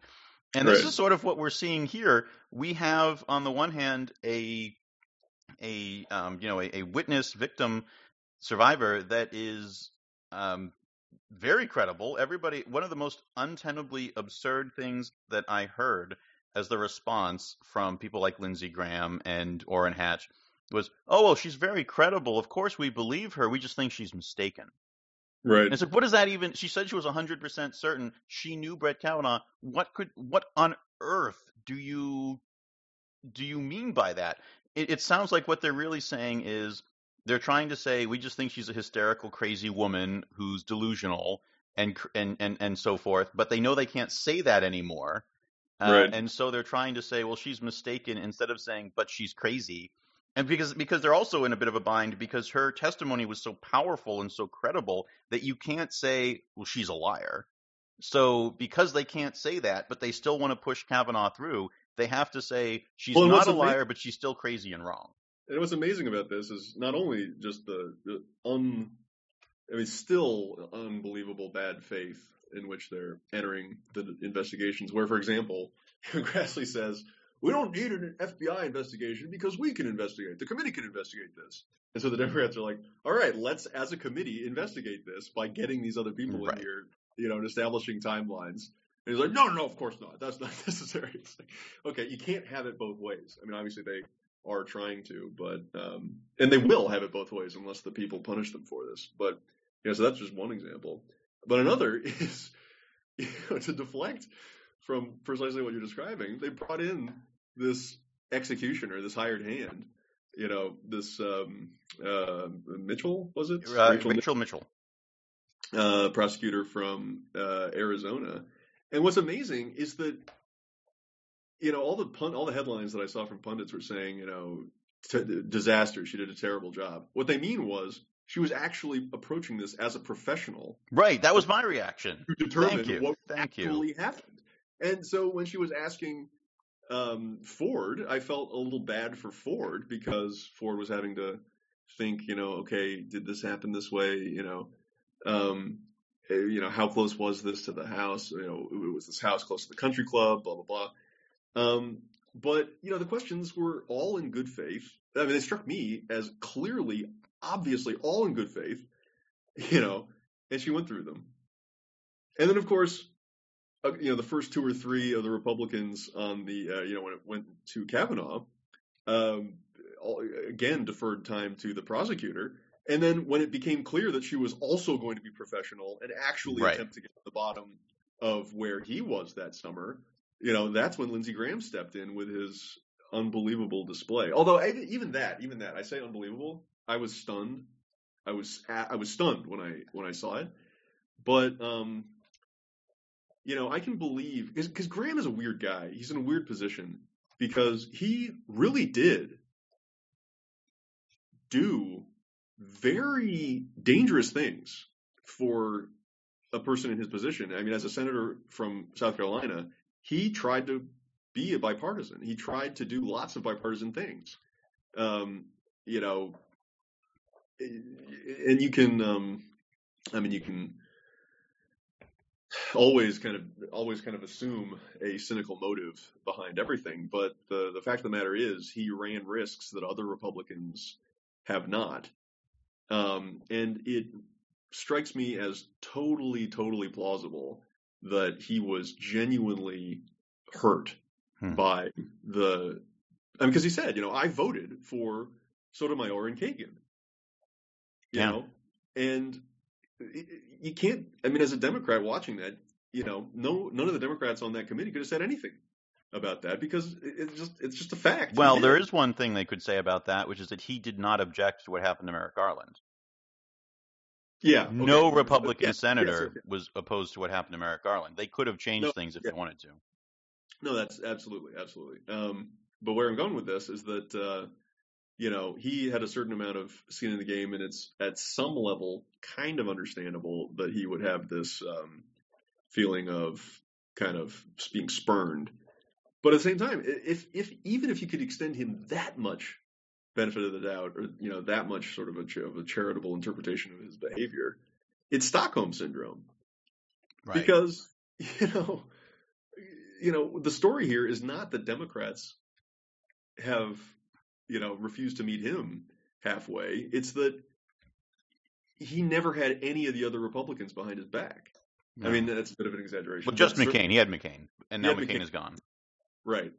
And this is sort of what we're seeing here. We have, on the one hand, a a um, you know a, a witness victim survivor that is um, very credible. Everybody, one of the most untenably absurd things that I heard as the response from people like Lindsey Graham and Orrin Hatch was, "Oh well, she's very credible. Of course we believe her. We just think she's mistaken." Right. And it's like, what does that even? She said she was 100% certain she knew Brett Kavanaugh. What could, what on earth do you, do you mean by that? It, it sounds like what they're really saying is they're trying to say we just think she's a hysterical, crazy woman who's delusional and and and and so forth. But they know they can't say that anymore, uh, Right. and so they're trying to say, well, she's mistaken instead of saying, but she's crazy. And because because they're also in a bit of a bind because her testimony was so powerful and so credible that you can't say, well, she's a liar. So because they can't say that, but they still want to push Kavanaugh through, they have to say she's Well, not a liar, but she's still crazy and wrong. And what's amazing about this is not only just the, the un, I mean, still unbelievable bad faith in which they're entering the investigations. Where, for example, [laughs] Grassley says, "We don't need an FBI investigation because we can investigate. The committee can investigate this." And so the Democrats are like, "All right, let's, as a committee, investigate this by getting these other people Right. in here, you know, and establishing timelines." And he's like, "No, no, no, of course not. That's not [laughs] necessary." It's like, okay, you can't have it both ways. I mean, obviously they are trying to, but um, and they will have it both ways unless the people punish them for this. But you know, so that's just one example. But another [laughs] is you know, to deflect from precisely what you're describing. They brought in this executioner, this hired hand. You know, this um, uh, Mitchell was it? Uh, Rachel Rachel Mitchell. uh, prosecutor from uh, Arizona. And what's amazing is that you know all the pun- all the headlines that I saw from pundits were saying you know t- disaster. She did a terrible job. What they mean was she was actually approaching this as a professional Right, that was my reaction. to determine Thank you. what Thank you. actually happened. And so when she was asking um, Ford, I felt a little bad for Ford because Ford was having to think, you know, okay, did this happen this way? You know, um, you know, how close was this to the house? You know, was this house close to the country club? Blah blah blah. Um, but you know, the questions were all in good faith. I mean, they struck me as clearly, obviously, all in good faith. [laughs] You know, and she went through them. And then, of course, uh, you know, the first two or three of the Republicans on the, uh, you know, when it went to Kavanaugh, um, all, again deferred time to the prosecutor. And then when it became clear that she was also going to be professional and actually Right. attempt to get to the bottom of where he was that summer, you know, that's when Lindsey Graham stepped in with his unbelievable display. Although I, even that, even that, I say unbelievable. I was stunned. I was I was stunned when I when I saw it. But um, you know, I can believe because Graham is a weird guy. He's in a weird position because he really did do very dangerous things for a person in his position. I mean, as a senator from South Carolina, he tried to be a bipartisan. He tried to do lots of bipartisan things. Um, you know, and you can, um, I mean, you can always kind of always kind of assume a cynical motive behind everything, but the the fact of the matter is he ran risks that other Republicans have not, um, and it strikes me as totally totally plausible that he was genuinely hurt Hmm. by the I mean, because he said, you know, I voted for Sotomayor and Kagan. You Yeah. know, and you can't. I mean, as a Democrat watching that, you know, no, none of the Democrats on that committee could have said anything. About that because it's just it's just a fact. Well, there is one thing they could say about that, which is that he did not object to what happened to Merrick Garland. Yeah. Okay. No Republican senator yes, was opposed to what happened to Merrick Garland. They could have changed No, things if yeah. they wanted to. No, that's absolutely, absolutely. Um, but where I'm going with this is that uh, you know he had a certain amount of skin in the game, and it's at some level kind of understandable that he would have this um, feeling of kind of being spurned. But at the same time, if if even if you could extend him that much benefit of the doubt, or you know that much sort of a, of a charitable interpretation of his behavior, it's Stockholm syndrome Right. because [laughs] you know you know the story here is not that democrats have you know refused to meet him halfway it's that he never had any of the other republicans behind his back i mean that's a bit of an exaggeration well, just McCain. He had McCain, and now McCain McCain. is gone. Right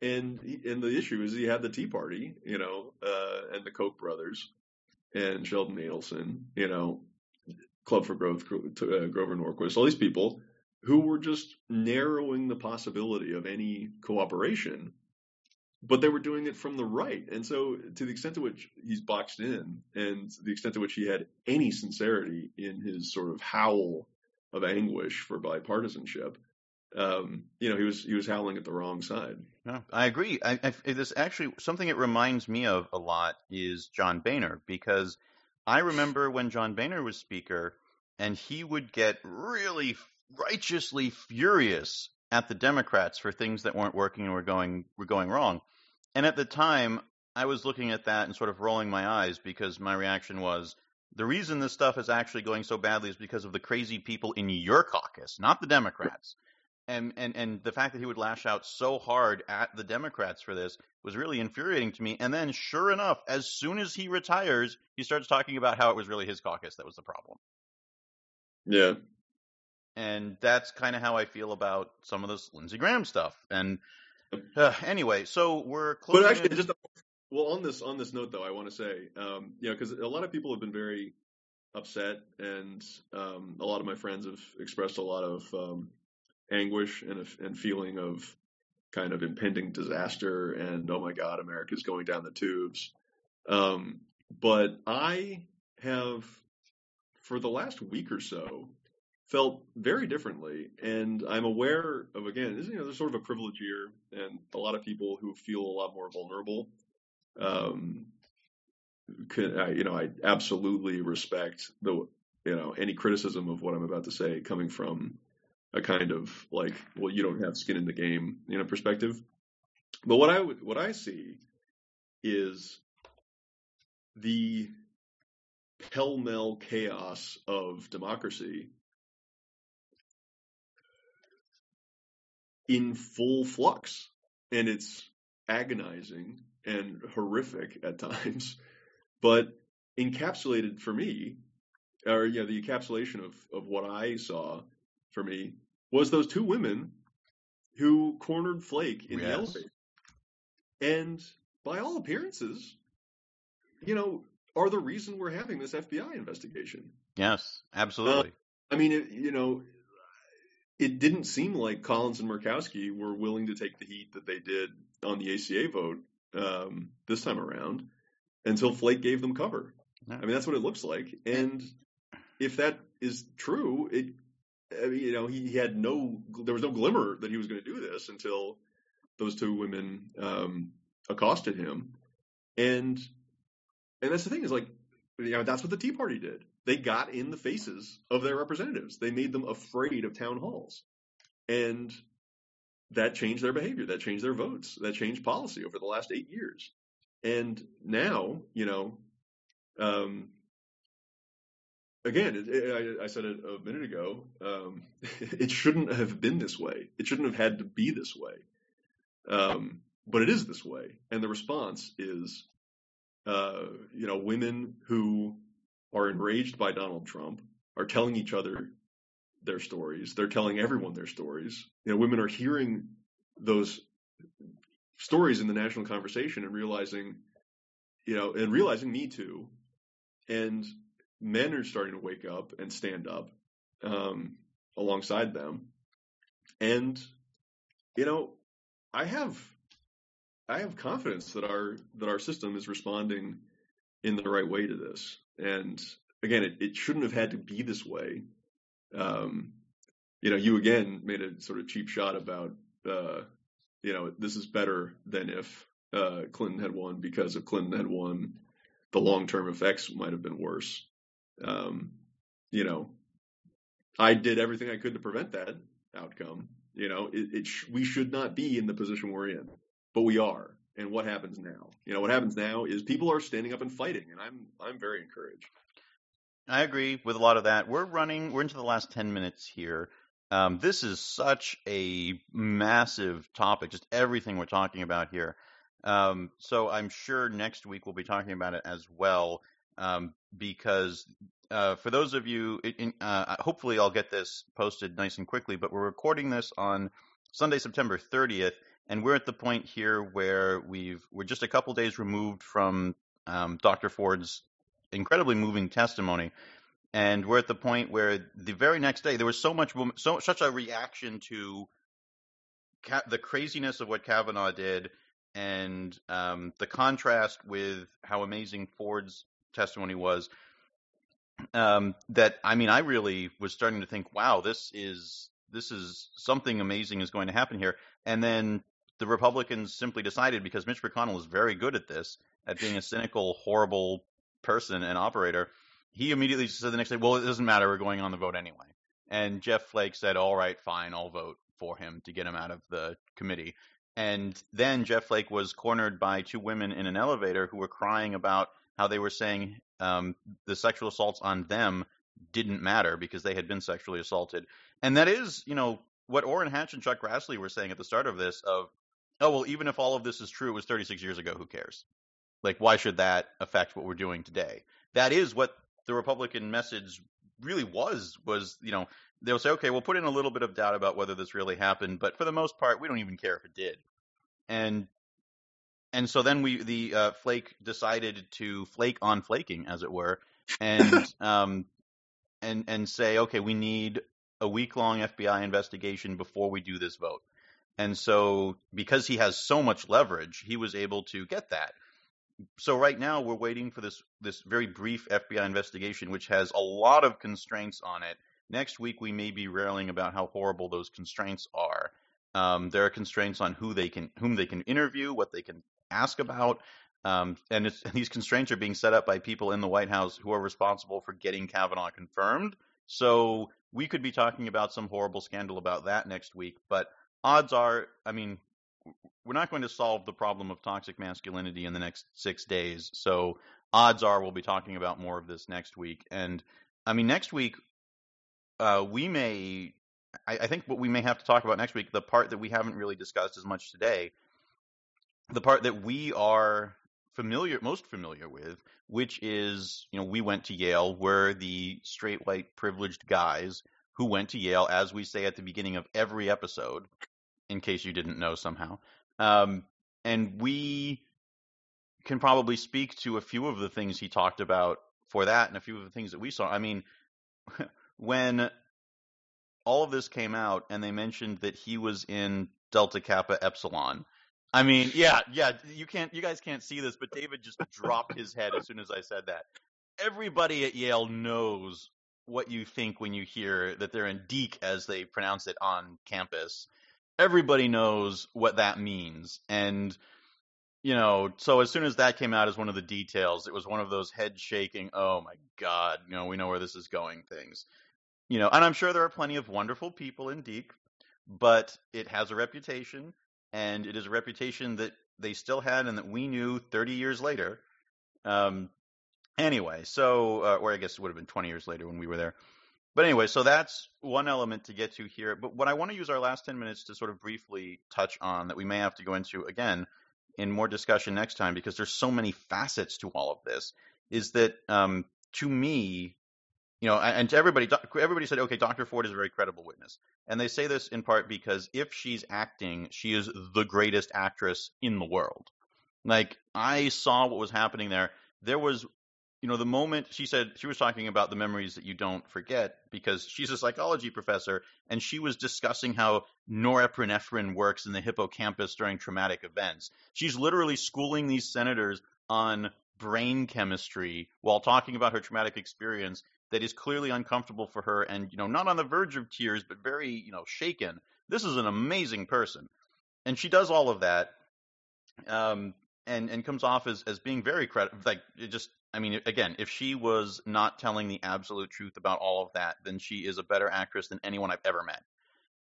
and and the issue is he had the tea party you know uh and the koch brothers and sheldon adelson you know club for growth uh, grover norquist all these people who were just narrowing the possibility of any cooperation, but they were doing it from the right. And so, to the extent to which he's boxed in, and the extent to which he had any sincerity in his sort of howl of anguish for bipartisanship, um, you know, he was he was howling at the wrong side. I agree. I, I, this actually something it reminds me of a lot is John Boehner because I remember when John Boehner was speaker, and he would get really righteously furious at the Democrats for things that weren't working and were going were going wrong. And at the time, I was looking at that and sort of rolling my eyes because my reaction was the reason this stuff is actually going so badly is because of the crazy people in your caucus, not the Democrats. And, and and the fact that he would lash out so hard at the Democrats for this was really infuriating to me. And then, sure enough, as soon as he retires, he starts talking about how it was really his caucus that was the problem. Yeah, And that's kind of how I feel about some of this Lindsey Graham stuff. And uh, anyway, so we're closing. but actually, in- just well on this on this note though, I want to say, um, you know, because a lot of people have been very upset, and um, a lot of my friends have expressed a lot of um, anguish and and feeling of kind of impending disaster, and oh my God, America's going down the tubes. Um, but I have, for the last week or so, felt very differently, and I'm aware of again, this, you know, there's sort of a privilege here, and a lot of people who feel a lot more vulnerable. Um, can, I, you know, I absolutely respect the, you know, any criticism of what I'm about to say coming from a kind of like, well, you don't have skin in the game, you know, perspective. But what I what I see is the pell mell chaos of democracy in full flux, and it's agonizing and horrific at [laughs] times, but encapsulated for me, or yeah, the encapsulation of of what I saw for me was those two women who cornered Flake in the Yes. elevator, and by all appearances, you know, are the reason we're having this FBI investigation. yes, absolutely. I mean, it, you know, it didn't seem like Collins and Murkowski were willing to take the heat that they did on the ACA vote um, this time around until Flake gave them cover. I mean, that's what it looks like. And if that is true, it, I mean, you know, he, he had no, there was no glimmer that he was going to do this until those two women um, accosted him. And, and that's the thing is like, you know, that's what the Tea Party did. They got in the faces of their representatives. They made them afraid of town halls. And that changed their behavior. That changed their votes. That changed policy over the last eight years. And now, you know, um, again, it, it, I, I said it a minute ago. Um, [laughs] it shouldn't have been this way. It shouldn't have had to be this way. Um, but it is this way. And the response is, uh, you know, women who are enraged by Donald Trump are telling each other their stories. They're telling everyone their stories. You know, women are hearing those stories in the national conversation and realizing, you know, and realizing me too. And men are starting to wake up and stand up um, alongside them. And, you know, I have I have confidence that our that our system is responding in the right way to this. And again, it, it shouldn't have had to be this way. Um, you know, you again made a sort of cheap shot about uh, you know this is better than if uh, Clinton had won because if Clinton had won, the long term effects might have been worse. Um, you know, I did everything I could to prevent that outcome. You know, it, it sh- we should not be in the position we're in, but we are. And what happens now? You know, what happens now is people are standing up and fighting, and I'm I'm very encouraged. I agree with a lot of that. We're running. We're into the last ten minutes here. Um, this is such a massive topic, just everything we're talking about here. Um, so I'm sure next week we'll be talking about it as well, um, because uh, for those of you, in, uh, hopefully I'll get this posted nice and quickly, but we're recording this on Sunday, September 30th, and we're at the point here where we've we're just a couple days removed from um, Dr. Ford's incredibly moving testimony, and we're at the point where the very next day there was so much so such a reaction to the craziness of what Kavanaugh did and um, the contrast with how amazing Ford's testimony was um, that I mean, I really was starting to think, wow, this is this is something amazing is going to happen here. And then the Republicans simply decided because Mitch McConnell is very good at this, at being a cynical, horrible person and operator. He immediately said the next day, "Well, it doesn't matter. We're going on the vote anyway." And Jeff Flake said, "All right, fine, I'll vote for him to get him out of the committee." And then Jeff Flake was cornered by two women in an elevator who were crying about how they were saying um, the sexual assaults on them didn't matter because they had been sexually assaulted. And that is, you know, what Orrin Hatch and Chuck Grassley were saying at the start of this of, oh, well, even if all of this is true, it was 36 years ago, who cares? Like, why should that affect what we're doing today? That is what the Republican message really was, was, you know, they'll say, okay, we'll put in a little bit of doubt about whether this really happened, but for the most part, we don't even care if it did. And and so then we the uh, flake decided to flake on flaking, as it were, and [laughs] um, and and say, okay, we need a week long FBI investigation before we do this vote. And so, because he has so much leverage, he was able to get that. So right now, we're waiting for this this very brief FBI investigation, which has a lot of constraints on it. Next week, we may be railing about how horrible those constraints are. Um, there are constraints on who they can, whom they can interview, what they can ask about. Um, and, and [laughs] these constraints are being set up by people in the White House who are responsible for getting Kavanaugh confirmed. So we could be talking about some horrible scandal about that next week. But odds are, I mean, we're not going to solve the problem of toxic masculinity in the next six days. So odds are we'll be talking about more of this next week. And I mean, next week, uh, we may, I, I think what we may have to talk about next week, the part that we haven't really discussed as much today, the part that we are familiar most familiar with, which is, you know, we went to Yale, we're the straight white privileged guys who went to Yale, as we say at the beginning of every episode, in case you didn't know somehow. Um, and we can probably speak to a few of the things he talked about for that and a few of the things that we saw. I mean, [laughs] when all of this came out and they mentioned that he was in Delta Kappa Epsilon, I mean, yeah, yeah. You can't, you guys can't see this, but David just dropped his head as soon as I said that. Everybody at Yale knows what you think when you hear that they're in Deke, as they pronounce it on campus. Everybody knows what that means, and you know, so as soon as that came out as one of the details, it was one of those head shaking, oh my god, you know, we know where this is going things. You know, and I'm sure there are plenty of wonderful people in Deke, but it has a reputation and it is a reputation that they still had and that we knew 30 years later. Um, anyway, so, uh, or I guess it would have been 20 years later when we were there. But anyway, so that's one element to get to here. But what I want to use our last 10 minutes to sort of briefly touch on that we may have to go into again in more discussion next time because there's so many facets to all of this is that um, to me, you know, and to everybody, everybody said, okay, Dr. Ford is a very credible witness. And they say this in part because if she's acting, she is the greatest actress in the world. Like, I saw what was happening there. There was you know, the moment she said she was talking about the memories that you don't forget because she's a psychology professor and she was discussing how norepinephrine works in the hippocampus during traumatic events. She's literally schooling these senators on brain chemistry while talking about her traumatic experience that is clearly uncomfortable for her and, you know, not on the verge of tears, but very, you know, shaken. This is an amazing person. And she does all of that. Um, and, and comes off as, as being very credible. Like, it just, I mean, again, if she was not telling the absolute truth about all of that, then she is a better actress than anyone I've ever met.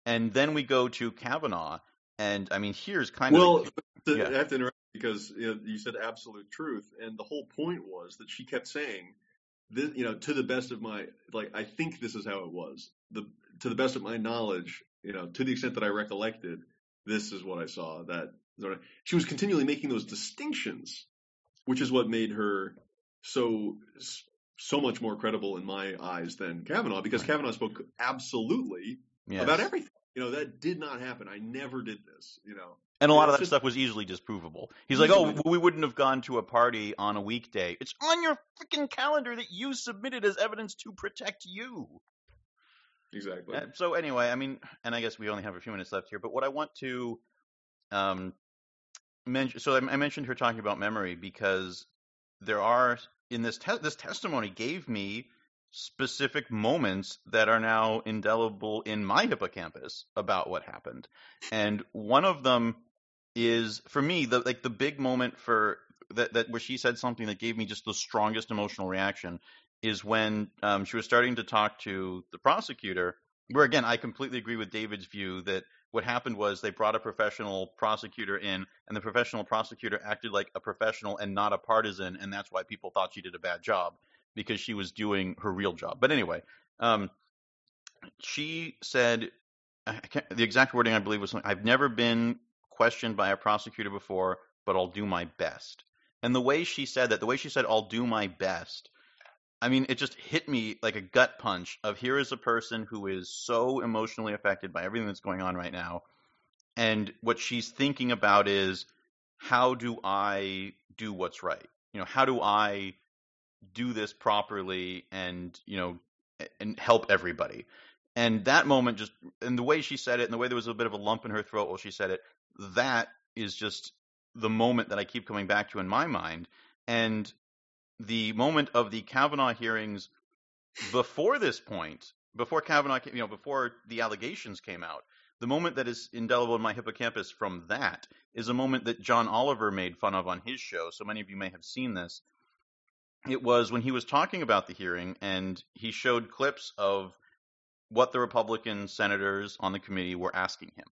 And then we go to Kavanaugh, and I mean, here's kind well, of. Well, yeah. I have to interrupt because you, know, you said absolute truth, and the whole point was that she kept saying, this, you know, to the best of my, like, I think this is how it was. The to the best of my knowledge, you know, to the extent that I recollected, this is what I saw. That she was continually making those distinctions, which is what made her so so much more credible in my eyes than Kavanaugh because right. Kavanaugh spoke absolutely yes. about everything. You know, that did not happen. I never did this, you know. And a lot of that just, stuff was easily disprovable. He's like, "Oh, we wouldn't have gone to a party on a weekday. It's on your freaking calendar that you submitted as evidence to protect you." Exactly. Uh, so anyway, I mean, and I guess we only have a few minutes left here, but what I want to um mention so I, I mentioned her talking about memory because there are in this te- this testimony gave me specific moments that are now indelible in my hippocampus about what happened. And one of them is for me the like the big moment for that that where she said something that gave me just the strongest emotional reaction is when um, she was starting to talk to the prosecutor. Where again, I completely agree with David's view that what happened was they brought a professional prosecutor in, and the professional prosecutor acted like a professional and not a partisan, and that's why people thought she did a bad job because she was doing her real job. But anyway, um, she said the exact wording I believe was something, I've never been questioned by a prosecutor before, but I'll do my best. And the way she said that, the way she said I'll do my best, I mean, it just hit me like a gut punch of here is a person who is so emotionally affected by everything that's going on right now. And what she's thinking about is how do I do what's right? You know, how do I do this properly and, you know, and help everybody? And that moment just, and the way she said it, and the way there was a bit of a lump in her throat while she said it, that is just the moment that I keep coming back to in my mind. And the moment of the Kavanaugh hearings before this point, before Kavanaugh, you know, before the allegations came out, the moment that is indelible in my hippocampus from that is a moment that John Oliver made fun of on his show. So many of you may have seen this. It was when he was talking about the hearing and he showed clips of what the Republican senators on the committee were asking him.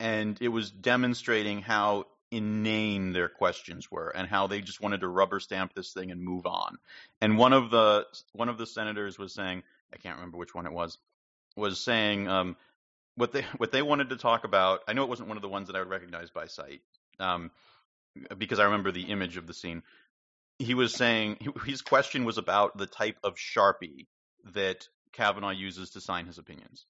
And it was demonstrating how inane their questions were and how they just wanted to rubber stamp this thing and move on. And one of the one of the senators was saying, I can't remember which one it was, was saying um, what they what they wanted to talk about. I know it wasn't one of the ones that I would recognize by sight, um, because I remember the image of the scene. He was saying his question was about the type of sharpie that Kavanaugh uses to sign his opinions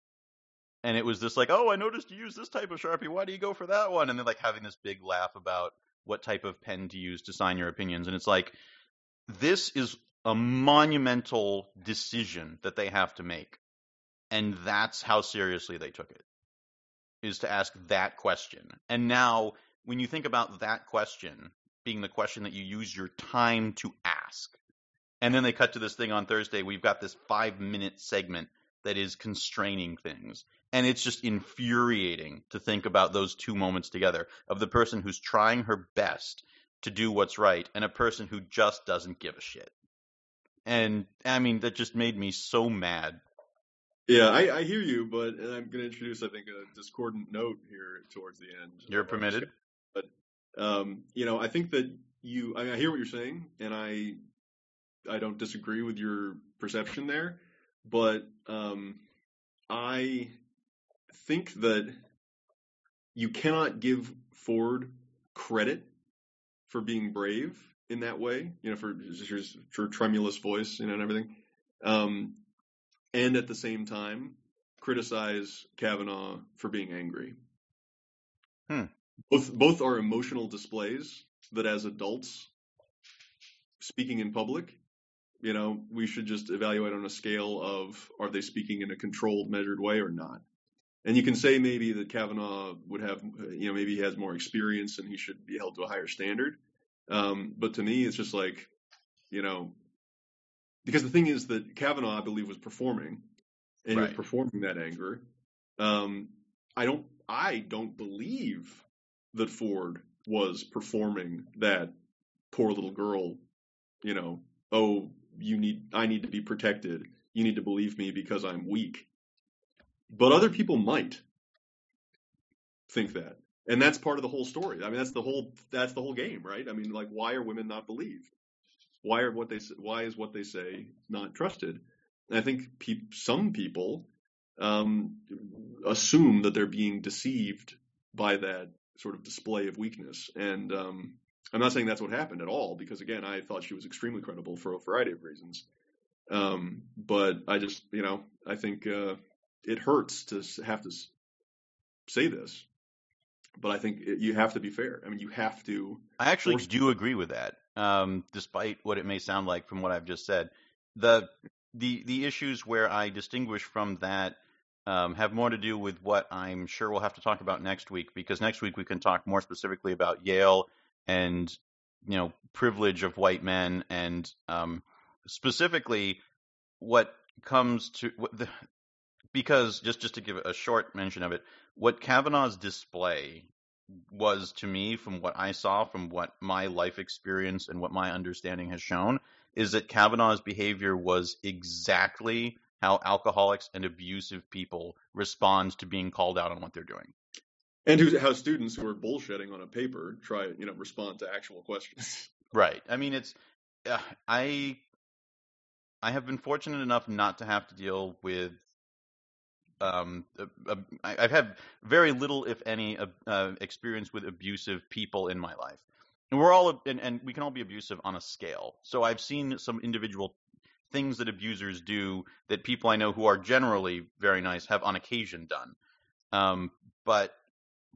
and it was just like, oh, I noticed you use this type of sharpie. Why do you go for that one? And then like having this big laugh about what type of pen to use to sign your opinions, and it's like this is a monumental decision that they have to make, and that's how seriously they took it. Is to ask that question, and now when you think about that question being the question that you use your time to ask, and then they cut to this thing on Thursday. We've got this five minute segment that is constraining things. And it's just infuriating to think about those two moments together of the person who's trying her best to do what's right and a person who just doesn't give a shit. And I mean, that just made me so mad. Yeah, I, I hear you, but I'm going to introduce, I think, a discordant note here towards the end. You're uh, permitted. But, um, you know, I think that you, I, I hear what you're saying, and I, I don't disagree with your perception there but um, I think that you cannot give Ford credit for being brave in that way, you know, for for tremulous voice, you know, and everything, um, and at the same time criticize Kavanaugh for being angry. Hmm. Both both are emotional displays that, as adults, speaking in public, you know, we should just evaluate on a scale of are they speaking in a controlled, measured way or not. And you can say maybe that Kavanaugh would have, you know, maybe he has more experience and he should be held to a higher standard. Um, but to me, it's just like, you know, because the thing is that Kavanaugh, I believe, was performing, and right. he was performing that anger. Um, I don't, I don't believe that Ford was performing that poor little girl, you know, oh, you need, I need to be protected. You need to believe me because I'm weak. But other people might think that. And that's part of the whole story. I mean, that's the whole that's the whole game, right? I mean, like, why are women not believed? Why are what they why is what they say not trusted? And I think pe- some people um, assume that they're being deceived by that sort of display of weakness. And um, I'm not saying that's what happened at all, because again, I thought she was extremely credible for a variety of reasons. Um, but I just, you know, I think uh, it hurts to have to say this, but I think it, you have to be fair. I mean, you have to. I actually do agree with that, um, despite what it may sound like from what I've just said. The the the issues where I distinguish from that um, have more to do with what I'm sure we'll have to talk about next week, because next week we can talk more specifically about Yale and you know privilege of white men and um, specifically what comes to what the, because just just to give a short mention of it, what Kavanaugh's display was to me, from what I saw, from what my life experience and what my understanding has shown, is that Kavanaugh's behavior was exactly how alcoholics and abusive people respond to being called out on what they're doing. And who, how students who are bullshitting on a paper try, you know, respond to actual questions. [laughs] Right. I mean, it's uh, I I have been fortunate enough not to have to deal with um, uh, I've had very little, if any, uh, experience with abusive people in my life. And we're all, and, and we can all be abusive on a scale. So I've seen some individual things that abusers do that people I know who are generally very nice have on occasion done. Um, but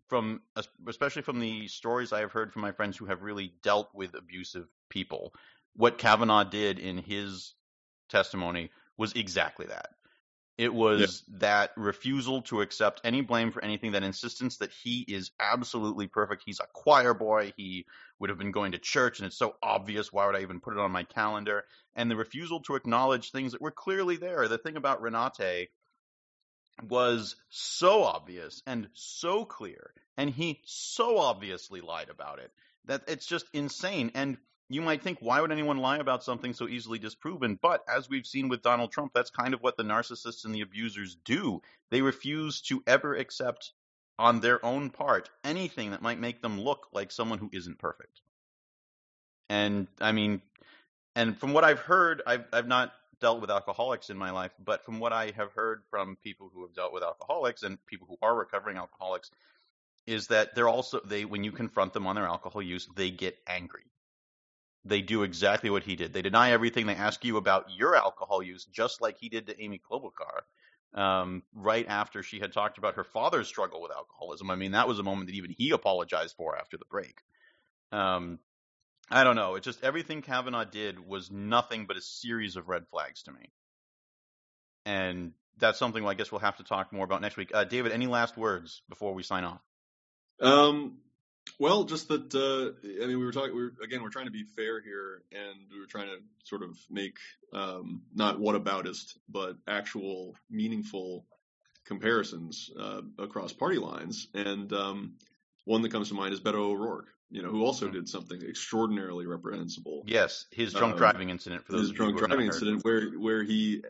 from, especially from the stories I have heard from my friends who have really dealt with abusive people, what Kavanaugh did in his testimony was exactly that. It was yeah. that refusal to accept any blame for anything, that insistence that he is absolutely perfect. He's a choir boy. He would have been going to church, and it's so obvious. Why would I even put it on my calendar? And the refusal to acknowledge things that were clearly there. The thing about Renate was so obvious and so clear, and he so obviously lied about it that it's just insane. And you might think, why would anyone lie about something so easily disproven? But as we've seen with Donald Trump, that's kind of what the narcissists and the abusers do. They refuse to ever accept on their own part anything that might make them look like someone who isn't perfect. And I mean, and from what I've heard, I've, I've not dealt with alcoholics in my life, but from what I have heard from people who have dealt with alcoholics and people who are recovering alcoholics, is that they're also they when you confront them on their alcohol use, they get angry they do exactly what he did. They deny everything. They ask you about your alcohol use, just like he did to Amy Klobuchar. Um, right after she had talked about her father's struggle with alcoholism. I mean, that was a moment that even he apologized for after the break. Um, I don't know. It just everything Kavanaugh did was nothing but a series of red flags to me, and that's something I guess we'll have to talk more about next week. Uh, David, any last words before we sign off? Um, well, just that uh, I mean, we were talking. We were, again, we're trying to be fair here, and we were trying to sort of make um, not whataboutist, but actual meaningful comparisons uh, across party lines. And um, one that comes to mind is Beto O'Rourke, you know, who also mm-hmm. did something extraordinarily reprehensible. Yes, his drunk um, driving incident. For those his drunk driving incident, where where he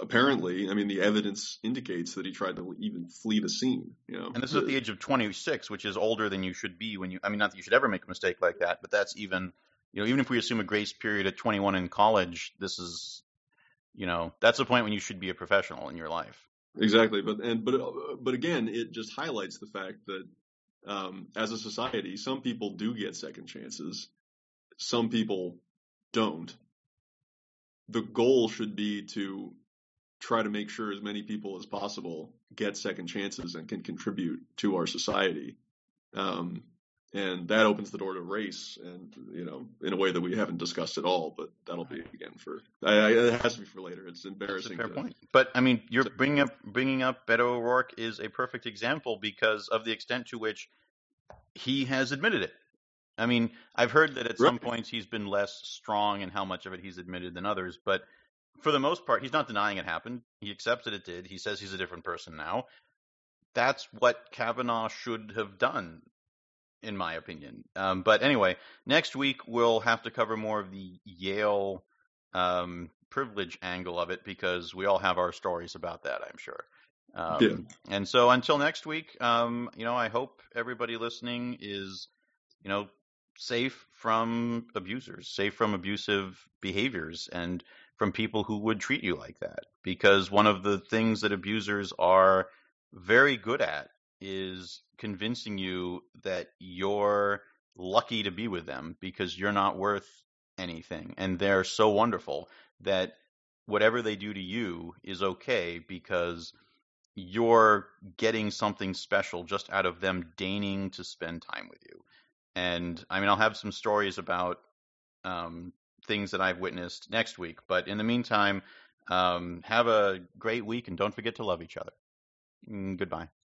apparently, I mean, the evidence indicates that he tried to even flee the scene. You know, and this is at the age of 26, which is older than you should be when you. I mean, not that you should ever make a mistake like that, but that's even, you know, even if we assume a grace period at 21 in college, this is, you know, that's the point when you should be a professional in your life. Exactly, but and but but again, it just highlights the fact that um, as a society, some people do get second chances, some people don't. The goal should be to try to make sure as many people as possible get second chances and can contribute to our society. Um, and that opens the door to race, and you know, in a way that we haven't discussed at all. But that'll be again for I, I, it has to be for later. It's embarrassing. Fair to, point. But I mean, you're bringing up bringing up Beto O'Rourke is a perfect example because of the extent to which he has admitted it. I mean, I've heard that at some points he's been less strong in how much of it he's admitted than others, but for the most part, he's not denying it happened. He accepts that it did. He says he's a different person now. That's what Kavanaugh should have done, in my opinion. Um, but anyway, next week we'll have to cover more of the Yale um, privilege angle of it because we all have our stories about that, I'm sure. Um, Yeah. And so until next week, um, you know, I hope everybody listening is, you know, safe from abusers, safe from abusive behaviors, and from people who would treat you like that. Because one of the things that abusers are very good at is convincing you that you're lucky to be with them because you're not worth anything. And they're so wonderful that whatever they do to you is okay because you're getting something special just out of them deigning to spend time with you. And I mean, I'll have some stories about um, things that I've witnessed next week. But in the meantime, um, have a great week and don't forget to love each other. Mm, Goodbye.